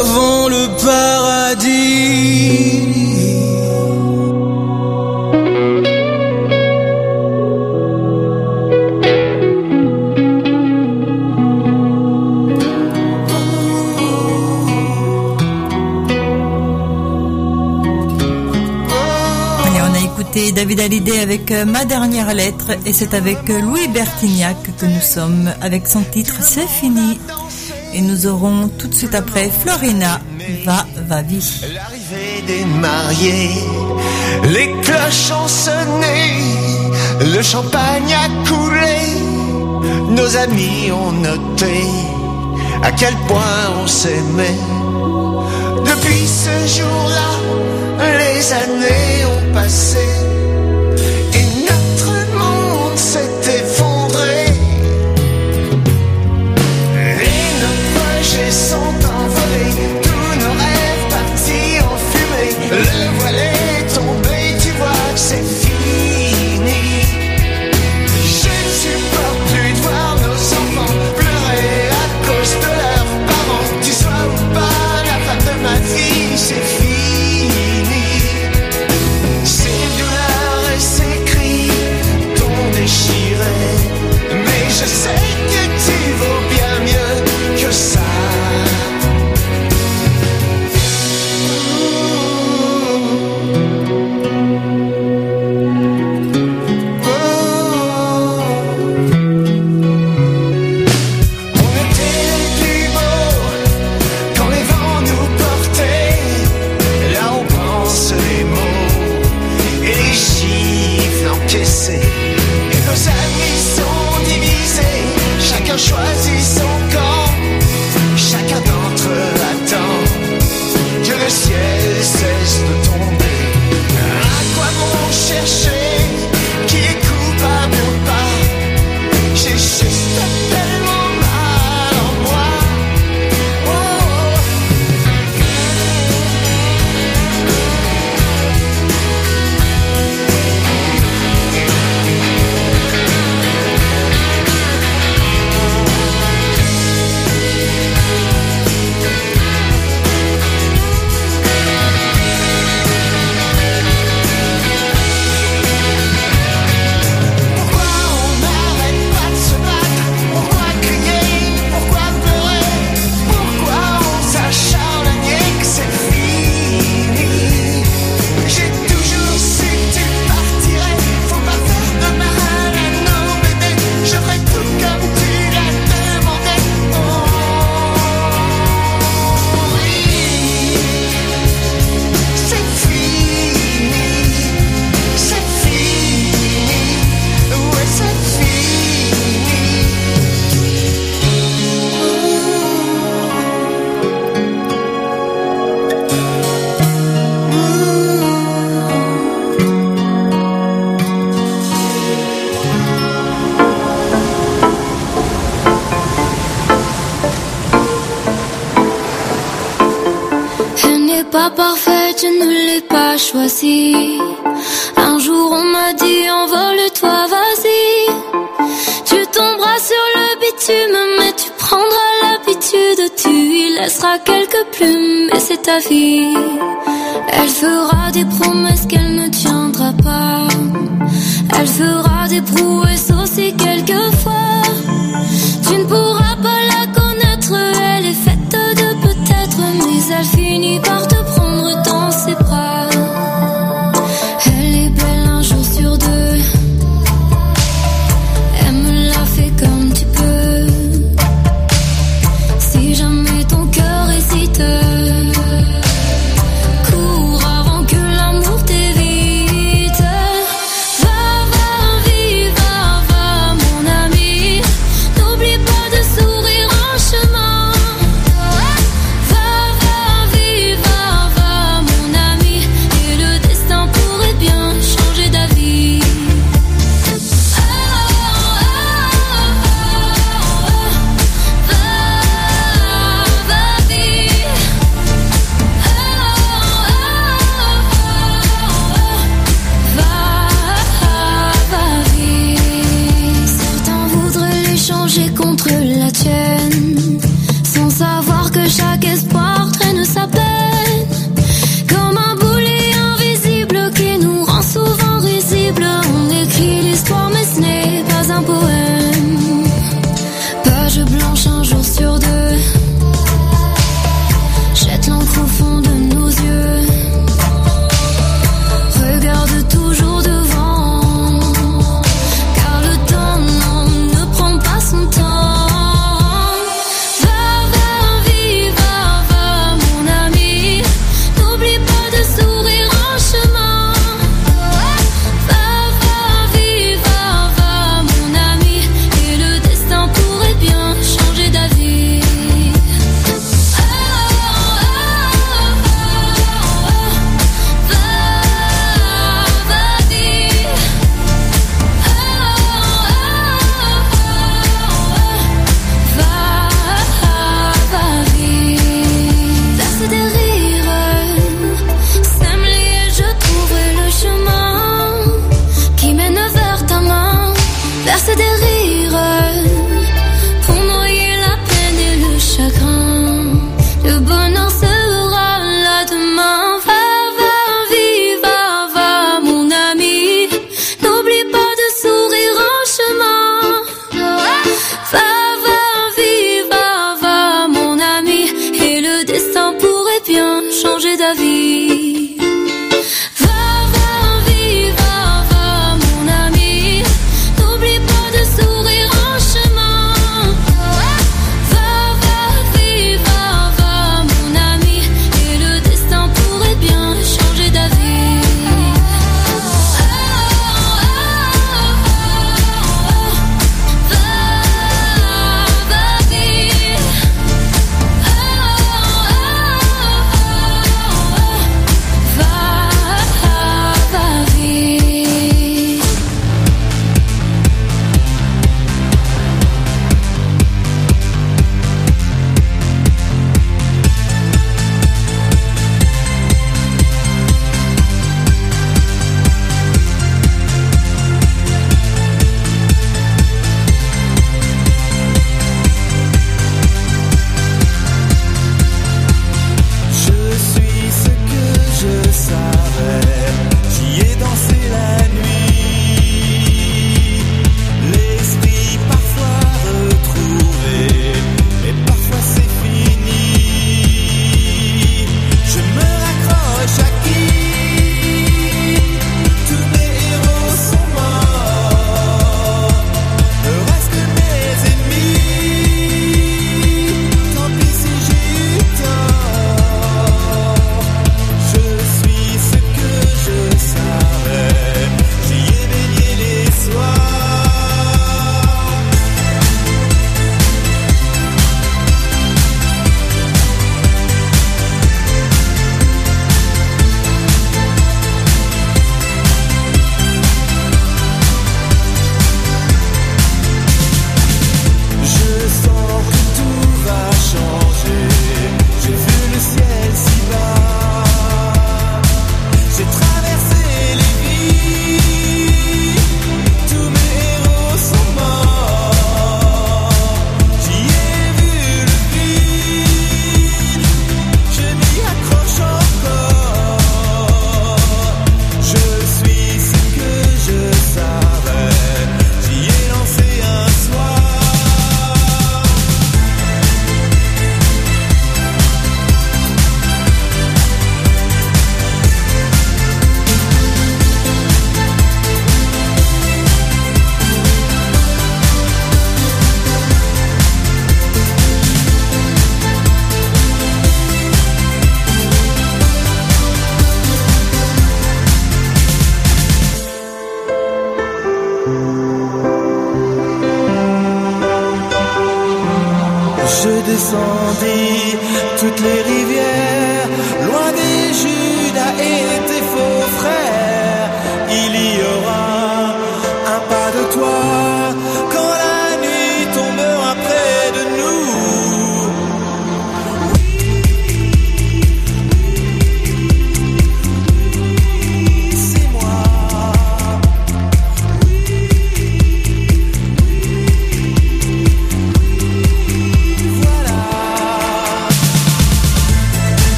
avant le paradis. David Hallyday avec euh, Ma dernière lettre et c'est avec euh, Louis Bertignac que nous sommes avec son titre C'est fini et nous aurons tout de suite après Florina Va Va Vie. L'arrivée des mariés, les cloches ont sonné, le champagne a coulé, nos amis ont noté à quel point on s'aimait. Depuis ce jour-là, les années ont passé. Un jour on m'a dit envole-toi, vas-y. Tu tomberas sur le bitume, mais tu prendras l'habitude. Tu y laisseras quelques plumes, mais c'est ta vie. Elle fera des promesses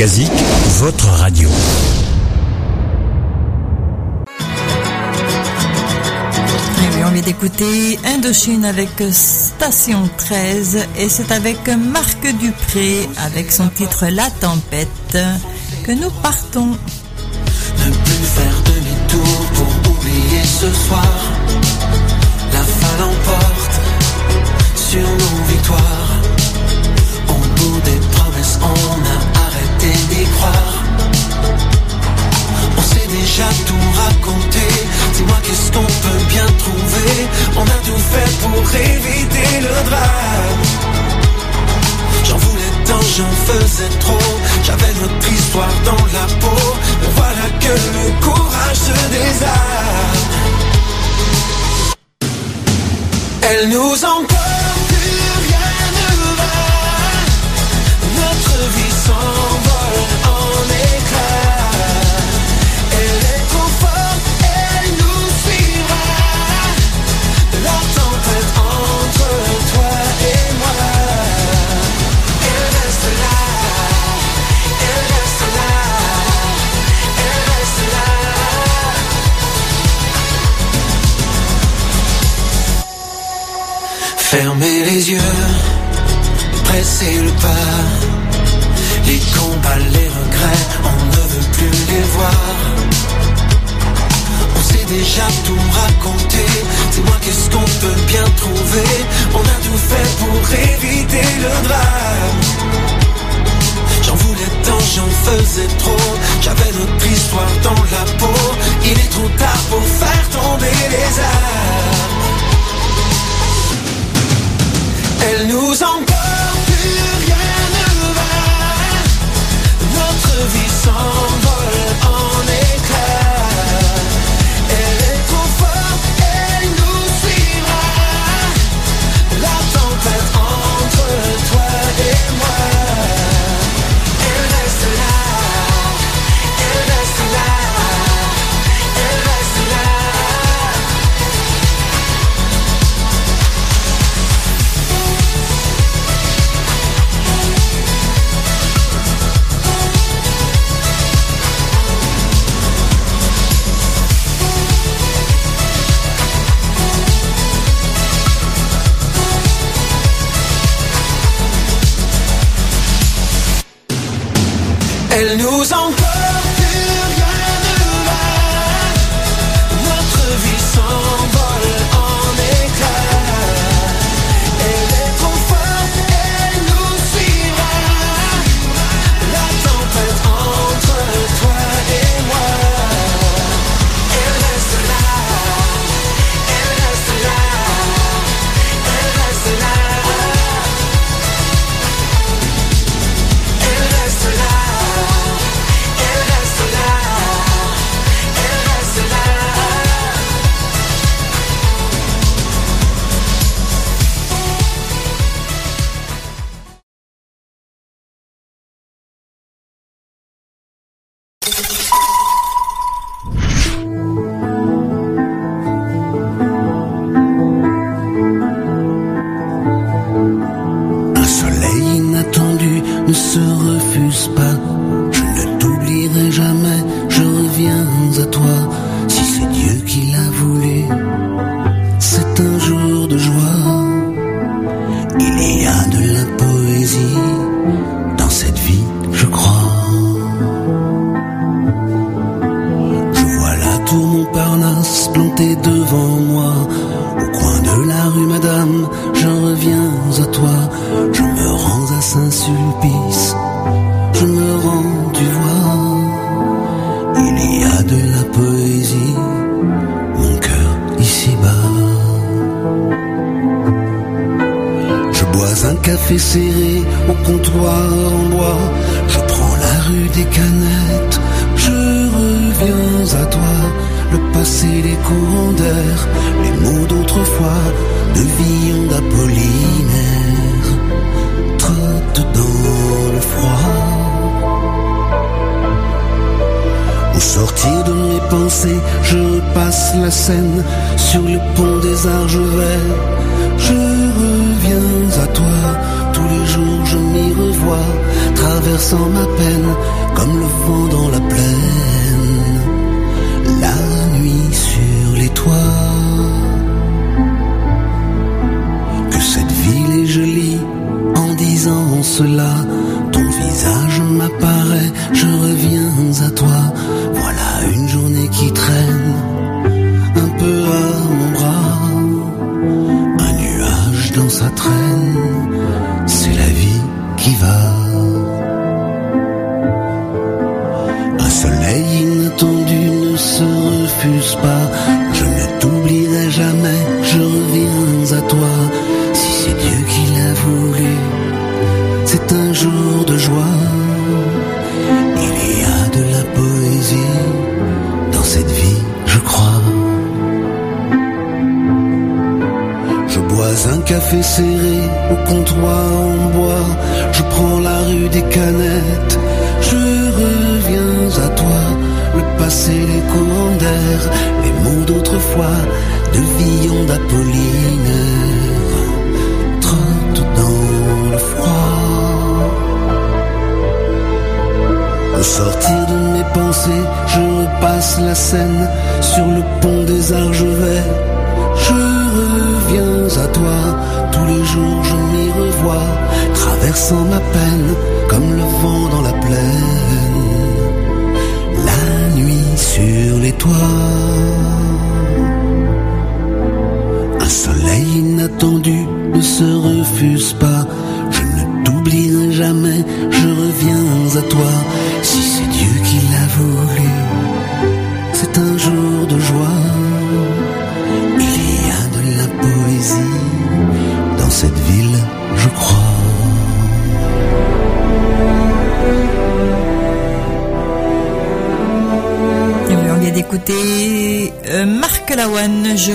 Allocasique, votre radio. Et oui, on vient d'écouter Indochine avec Station 13 et c'est avec Marc Dupré avec son titre La Tempête que nous partons. Ne plus faire demi-tour pour oublier ce soir. Qu'est-ce qu'on peut bien trouver? On a tout fait pour éviter le drame. J'en voulais tant, j'en faisais trop. J'avais notre histoire dans la peau. Mais voilà que le courage se désarme. Elle nous emporte, plus rien ne va. Notre vie s'envole les yeux, pressez le pas. Les combats, les regrets, on ne veut plus les voir. On s'est déjà tout raconté. Dis-moi qu'est-ce qu'on peut bien trouver? On a tout fait pour éviter le drame. J'en voulais tant, j'en faisais trop. J'avais notre histoire dans la peau. Il est trop tard pour faire tomber les armes. Elle nous emporte, plus rien ne va. Notre vie s'envole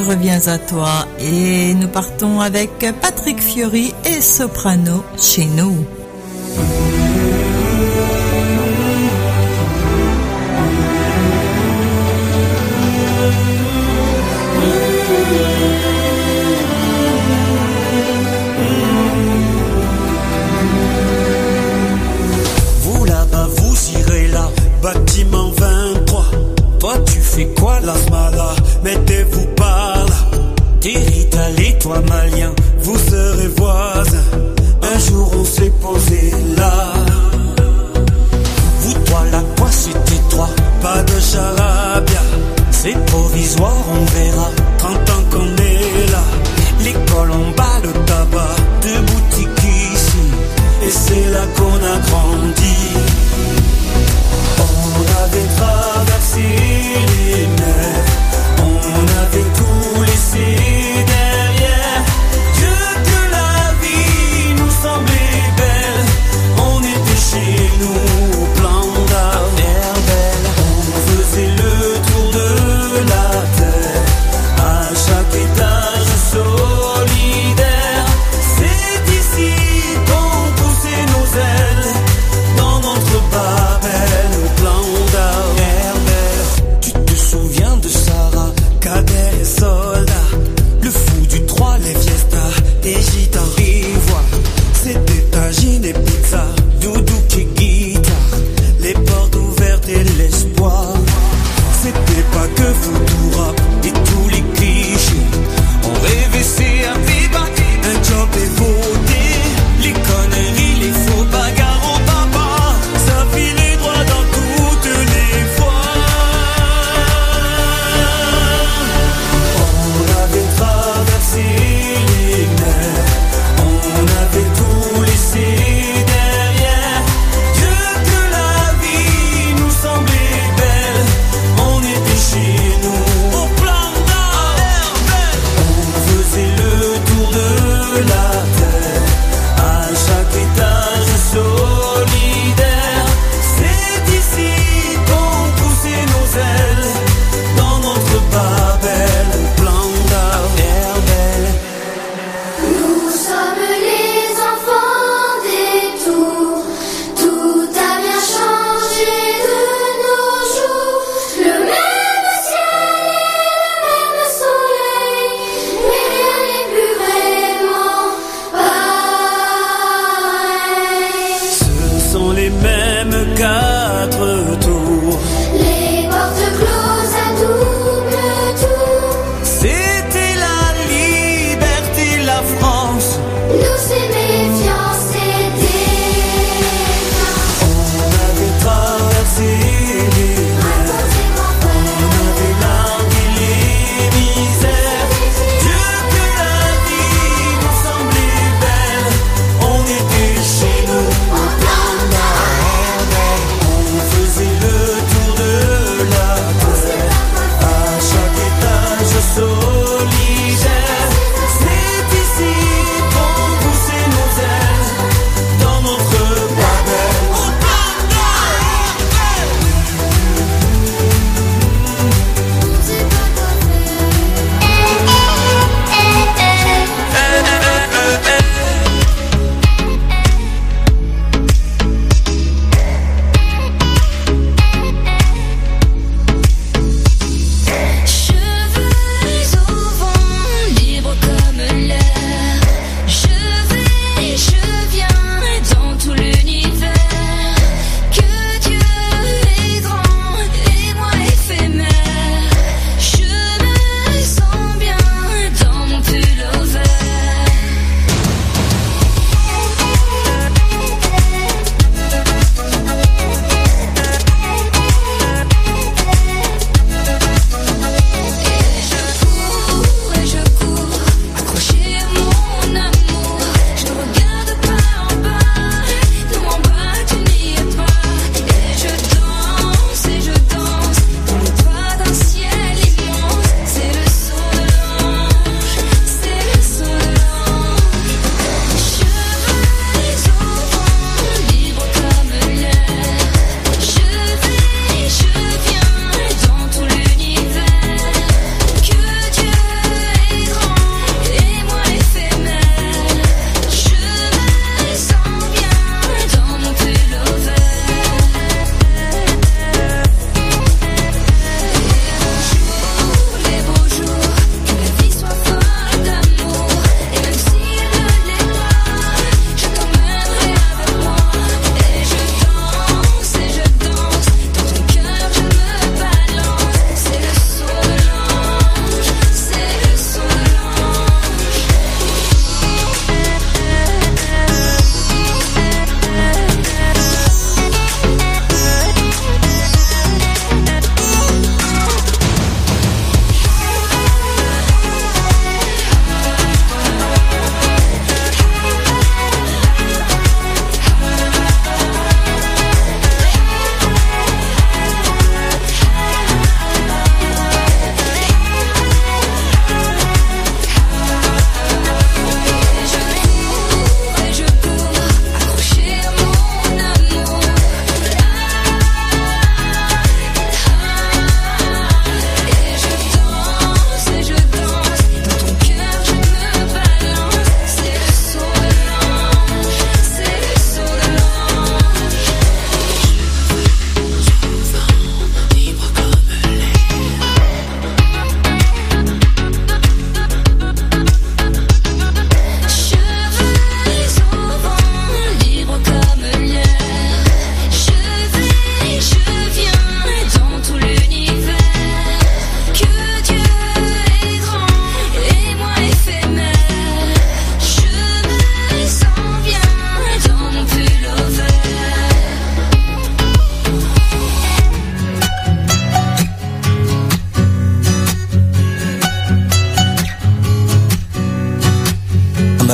reviens à toi et nous partons avec Patrick Fiori et Soprano chez nous.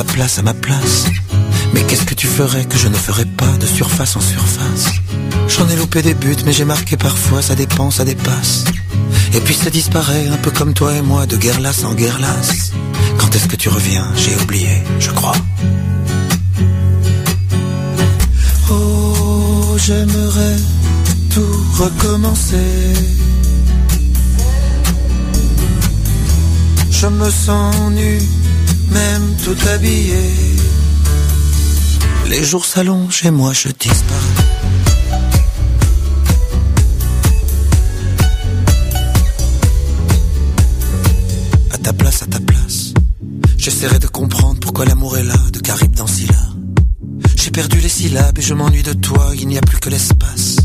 Place, à ma place. Mais qu'est-ce que tu ferais que je ne ferais pas de surface en surface? J'en ai loupé des buts, mais j'ai marqué parfois, ça dépend, ça dépasse. Et puis ça disparaît, un peu comme toi et moi, de guerre lasse en guerre lasse. Quand est-ce que tu reviens? J'ai oublié, je crois. Oh, j'aimerais tout recommencer. Je me sens nu, même tout habillé. Les jours s'allongent et moi je disparais. À ta place, à ta place. J'essaierai de comprendre pourquoi l'amour est là, de Caribe dans Scylla. J'ai perdu les syllabes et je m'ennuie de toi, il n'y a plus que l'espace.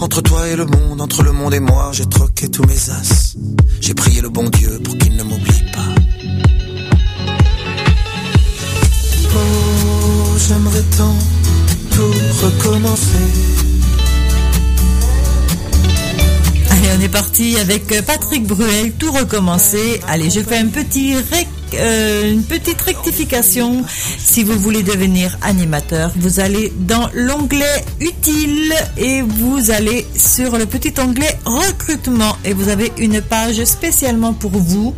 Entre toi et le monde, entre le monde et moi, j'ai troqué tous mes as. J'ai prié le bon Dieu pour qu'il ne m'oublie pas. J'aimerais tant tout recommencer. Allez, on est parti avec Patrick Bruel, tout recommencer. Allez, je fais euh, une petite rectification. Si vous voulez devenir animateur, vous allez dans l'onglet utile et vous allez sur le petit onglet recrutement et vous avez une page spécialement pour vous.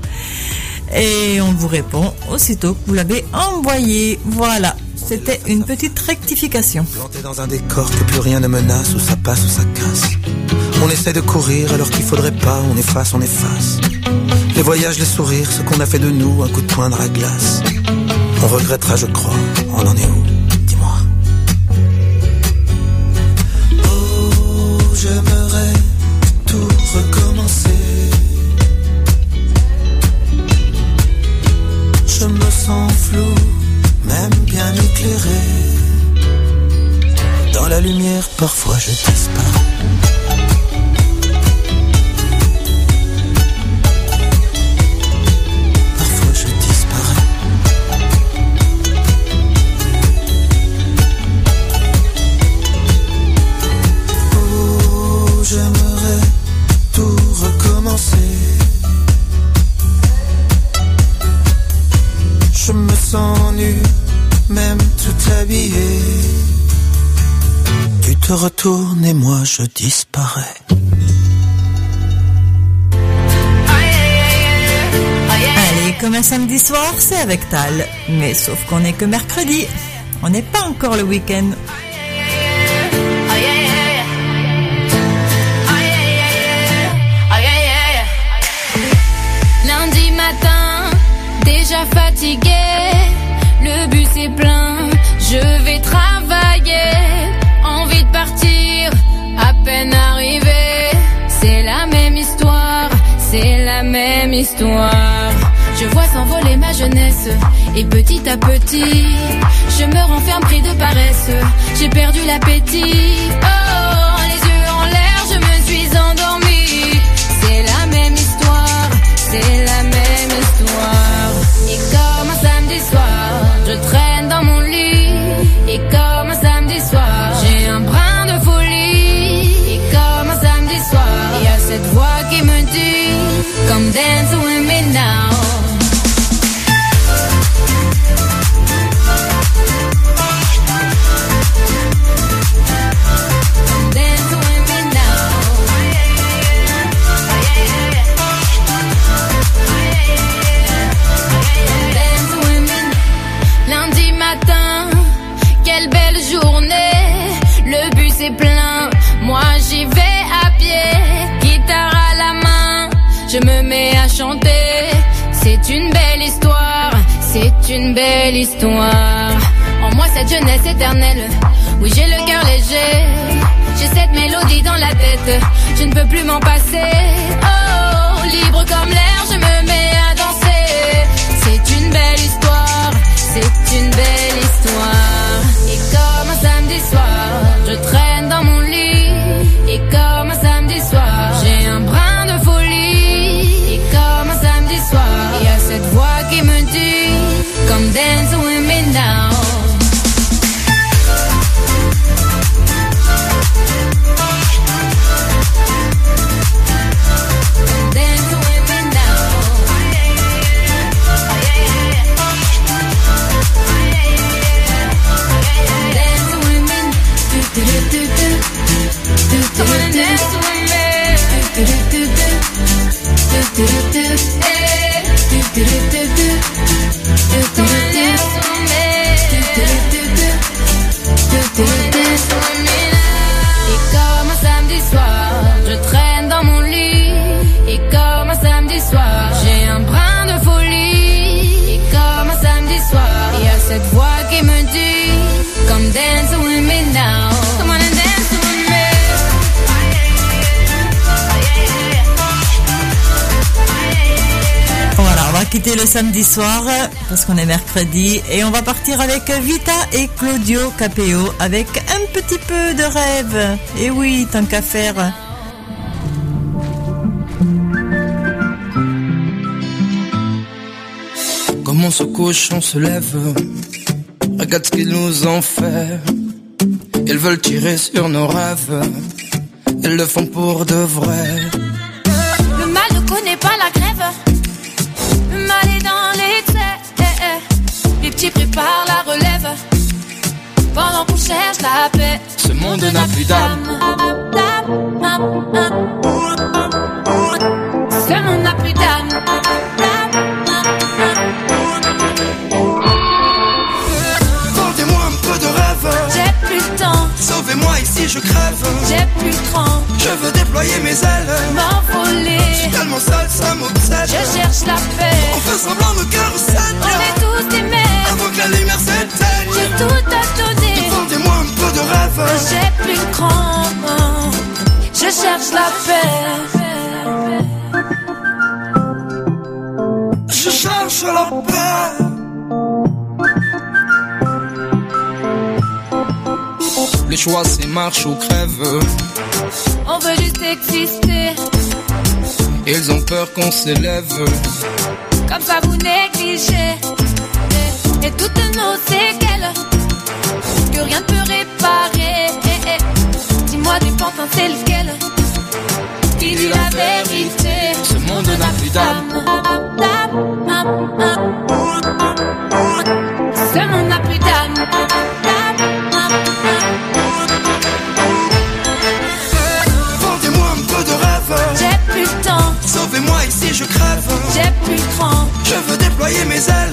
Et on vous répond aussitôt que vous l'avez envoyé. Voilà, c'était une petite rectification. Planté dans un décor que plus rien ne menace, ou ça passe ou ça casse. On essaie de courir alors qu'il faudrait pas, on efface, on efface. Les voyages, les sourires, ce qu'on a fait de nous, un coup de poing dans la glace. On regrettera, je crois, on en est où? Parfois je disparais. Je disparais. Allez, comme un samedi soir, c'est avec Tal. Mais sauf qu'on est que mercredi. On n'est pas encore le week-end. Lundi matin, déjà fatigué, le bus est plein, je vais travailler, histoire. Je vois s'envoler ma jeunesse, et petit à petit, je me renferme pris de paresse, j'ai perdu l'appétit. Oh, les yeux en l'air, je me suis endormie. C'est la même histoire, c'est la même histoire. Et comme un samedi soir, je traîne dans mon lit. Et comme un samedi soir, j'ai un brin de folie. Et comme un samedi soir, il y a cette voix qui me dit, Come dance belle histoire. En moi cette jeunesse éternelle, oui j'ai le cœur léger. J'ai cette mélodie dans la tête, je ne peux plus m'en passer. Oh, libre comme l'air, dancing with me now. Dance with me. Do do do do do do do do do do do do do. Le samedi soir parce qu'on est mercredi et on va partir avec Vita et Claudio Capeo avec un petit peu de rêve. Et oui, tant qu'à faire. Comme on se couche, on se lève. Regarde ce qu'ils nous ont fait. Ils veulent tirer sur nos rêves. Ils le font pour de vrai. Préparent la relève. Pendant qu'on cherche la paix. Ce monde n'a plus d'âme. Ce monde n'a plus d'âme. Vendez-moi un peu de rêve. J'ai plus de temps. Sauvez-moi ici, je crève. J'ai plus de cran. Je veux déployer mes ailes. M'envoler. Je suis tellement seul, ça m'obsède. Je cherche la paix. On fait semblant, nos cœurs. On est tous aimés. Avant que la lumière s'éteigne. J'ai tout à donner. Vendez-moi un peu de rêve. J'ai plus de cran. Je cherche la paix. Je cherche la paix. Le choix c'est marche ou crève. On veut juste exister. Ils ont peur qu'on s'élève. Comme ça vous négligez. Et, toutes nos séquelles. Que rien ne peut réparer. Dis-moi des pantins, c'est lequel Qui dit la vérité Ce monde n'a plus d'âme. Ce monde n'a plus d'âme. Vendez-moi un peu de rêve. J'ai plus de temps. Sauvez-moi ici, je crève. J'ai plus de cran. Je veux déployer mes ailes.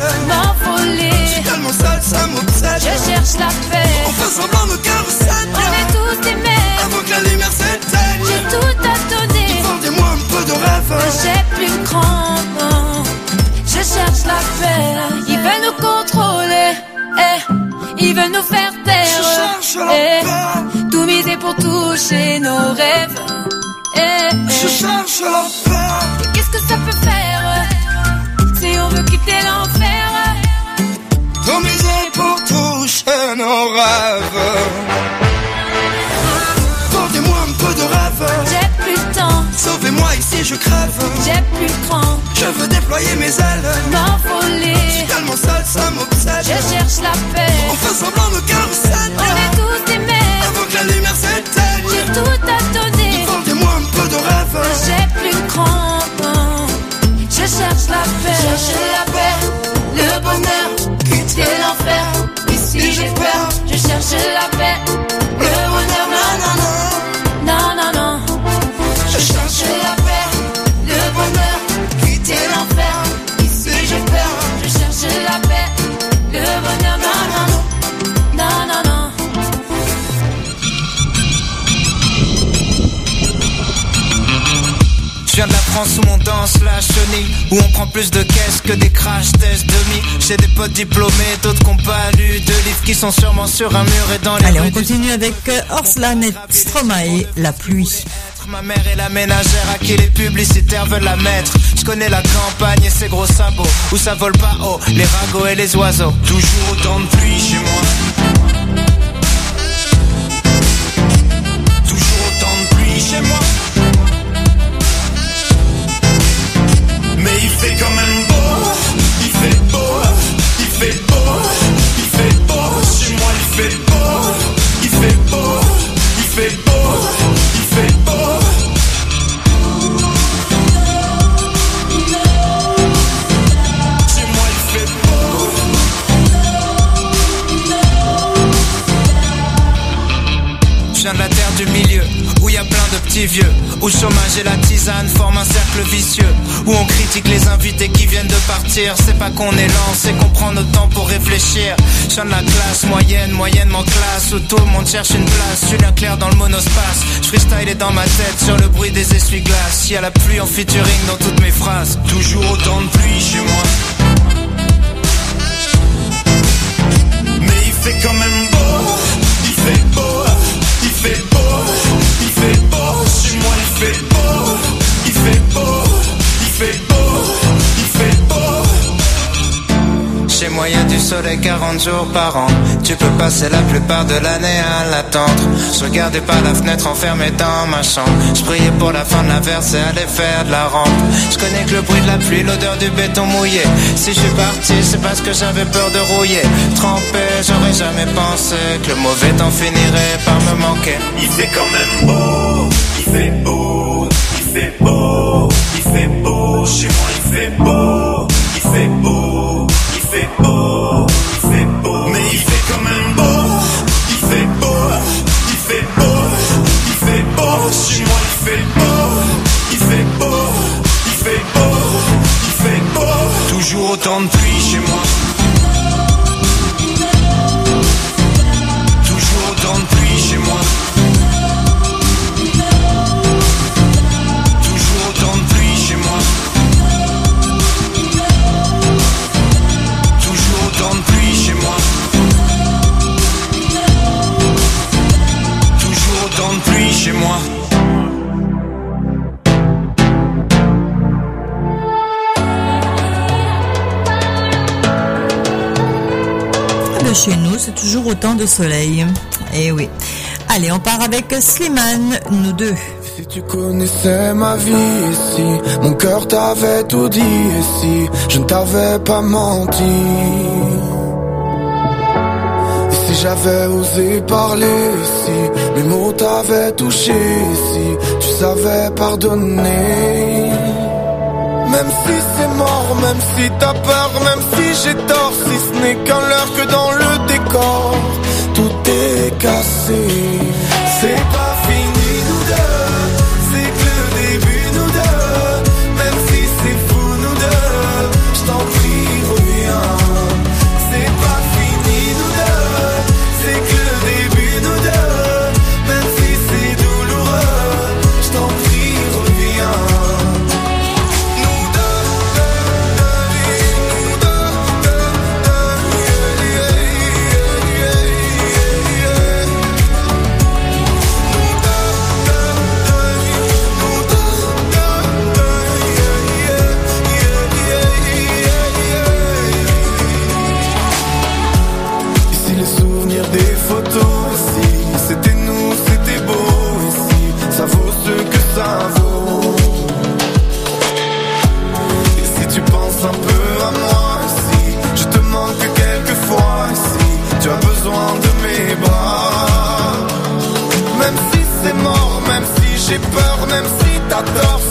Je cherche la paix. On fait semblant, nos cœurs saignent. On est tous aimés. Avant que la lumière s'éteigne. J'ai tout à donner. Vendez-moi un peu de rêve. J'ai plus de cran. Je cherche la paix. Ils veulent nous contrôler. Eh. Ils veulent nous faire taire. Je cherche la Eh. paix. Tout miser pour toucher nos rêves. Eh, eh. Je cherche la paix. Qu'est-ce que ça peut faire si on veut quitter l'enfer? Tout miser pour toucher nos rêves. Vendez-moi un peu de rêve. J'ai plus de temps, Sauvez-moi ici, je crève. j'ai plus de cran. Je veux déployer mes ailes. Je M'envoler, suis tellement seul, ça m'obsède. je cherche la paix. On fait semblant, nos cœurs On est tous aimés, Avant que la lumière s'éteigne. j'ai tout à donner. Vendez-moi un peu de rêve. J'ai plus de cran. Je cherche la paix, la je cherche la France où on danse la chenille Où on prend plus de caisses que des crash tests demi J'ai des potes diplômés, d'autres qui ont pas lu De livres qui sont sûrement sur un mur et dans les Allez, on continue avec euh, Orslan et Stromae, La pluie. Ma mère est la ménagère à qui les publicitaires veulent la mettre. Je connais la campagne et ses gros sabots. Où ça vole pas haut, les ragots et les oiseaux. Toujours autant de pluie chez moi. Toujours autant de pluie chez moi. Où chômage et la tisane forment un cercle vicieux, où on critique les invités qui viennent de partir. C'est pas qu'on est lent, c'est qu'on prend notre temps pour réfléchir. Je de la classe moyenne, moyennement classe, où tout le monde cherche une place. Julien Claire dans le monospace, je freestyle est dans ma tête sur le bruit des essuie-glaces. Y a la pluie en featuring dans toutes mes phrases. Toujours autant de pluie chez moi. Mais il fait quand même beau. Il fait beau. Il fait beau. Il fait beau. Chez moi il fait beau. Il fait beau. Il fait beau. marché moyen du soleil 40 jours par an. Tu peux passer la plupart de l'année à l'attendre. Je regardais par la fenêtre enfermé dans ma chambre. Je priais pour la fin de la et aller faire de la rampe. Je connais que le bruit de la pluie, l'odeur du béton mouillé. Si je suis parti, c'est parce que j'avais peur de rouiller. Trempé, j'aurais jamais pensé que le mauvais temps finirait par me manquer. Il fait quand même beau, il fait beau, il fait beau, il fait beau chez moi. de soleil. Eh oui. Allez, on part avec Slimane, nous deux. Si tu connaissais ma vie et si mon cœur t'avait tout dit et si je ne t'avais pas menti. Si j'avais osé parler et si mes mots t'avaient touché et si tu savais pardonner. Même si c'est mort, même si t'as peur, même si j'ai tort, si ce n'est qu'un leurre que dans le décor. te casser. C'est J'ai peur même si t'as tort.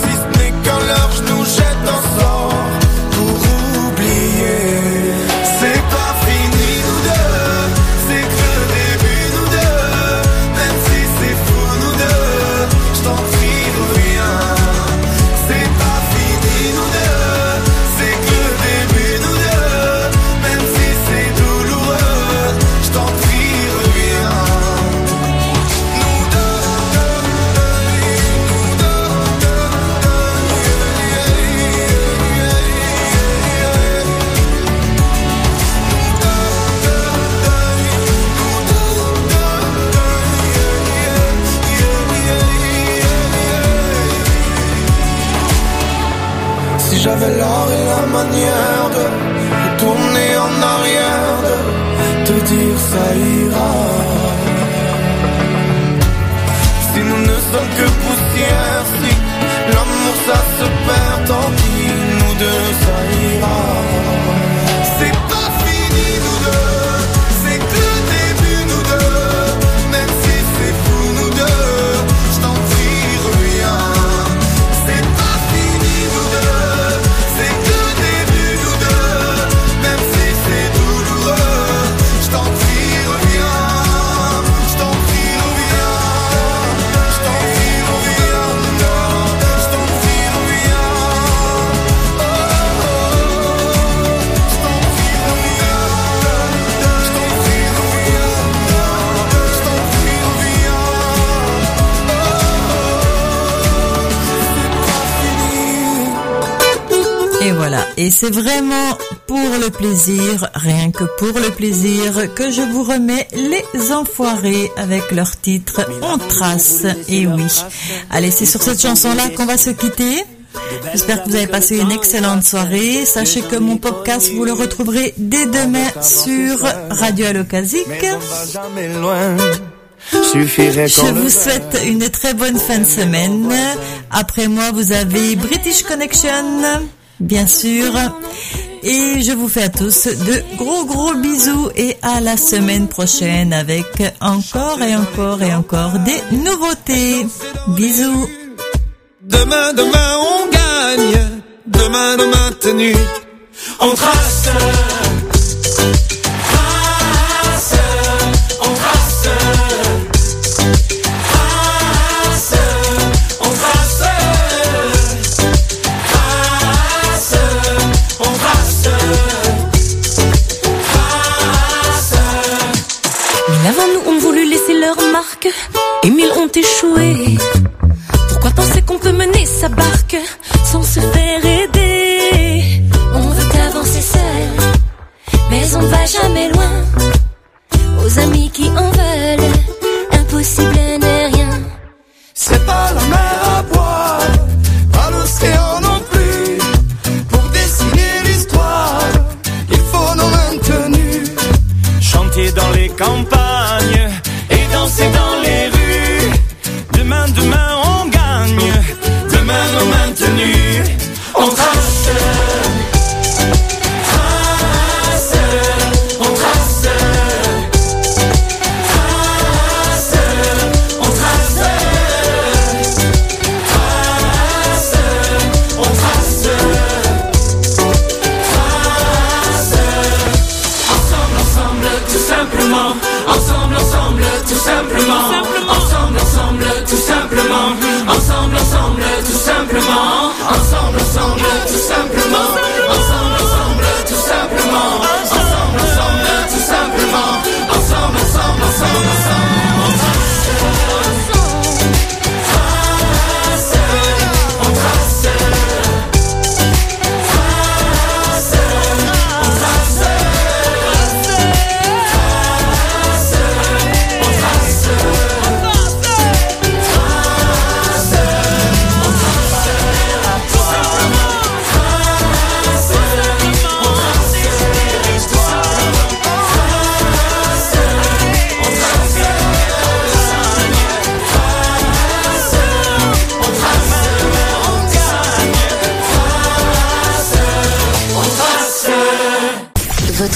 Et c'est vraiment pour le plaisir, rien que pour le plaisir, que je vous remets les enfoirés avec leur titre On trace. Et oui. Allez, c'est sur cette chanson-là qu'on va se quitter. J'espère que vous avez passé une excellente soirée. Sachez que mon podcast, vous le retrouverez dès demain sur Radio Allocasique. Je vous souhaite une très bonne fin de semaine. Après moi, vous avez British Connection bien sûr. Et je vous fais à tous de gros gros bisous et à la semaine prochaine avec encore et encore et encore des nouveautés. Bisous. Demain, demain, on gagne. Demain, demain, tenue. On trace. Et mille ont échoué. 아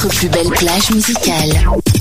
Plus belle plage musicale.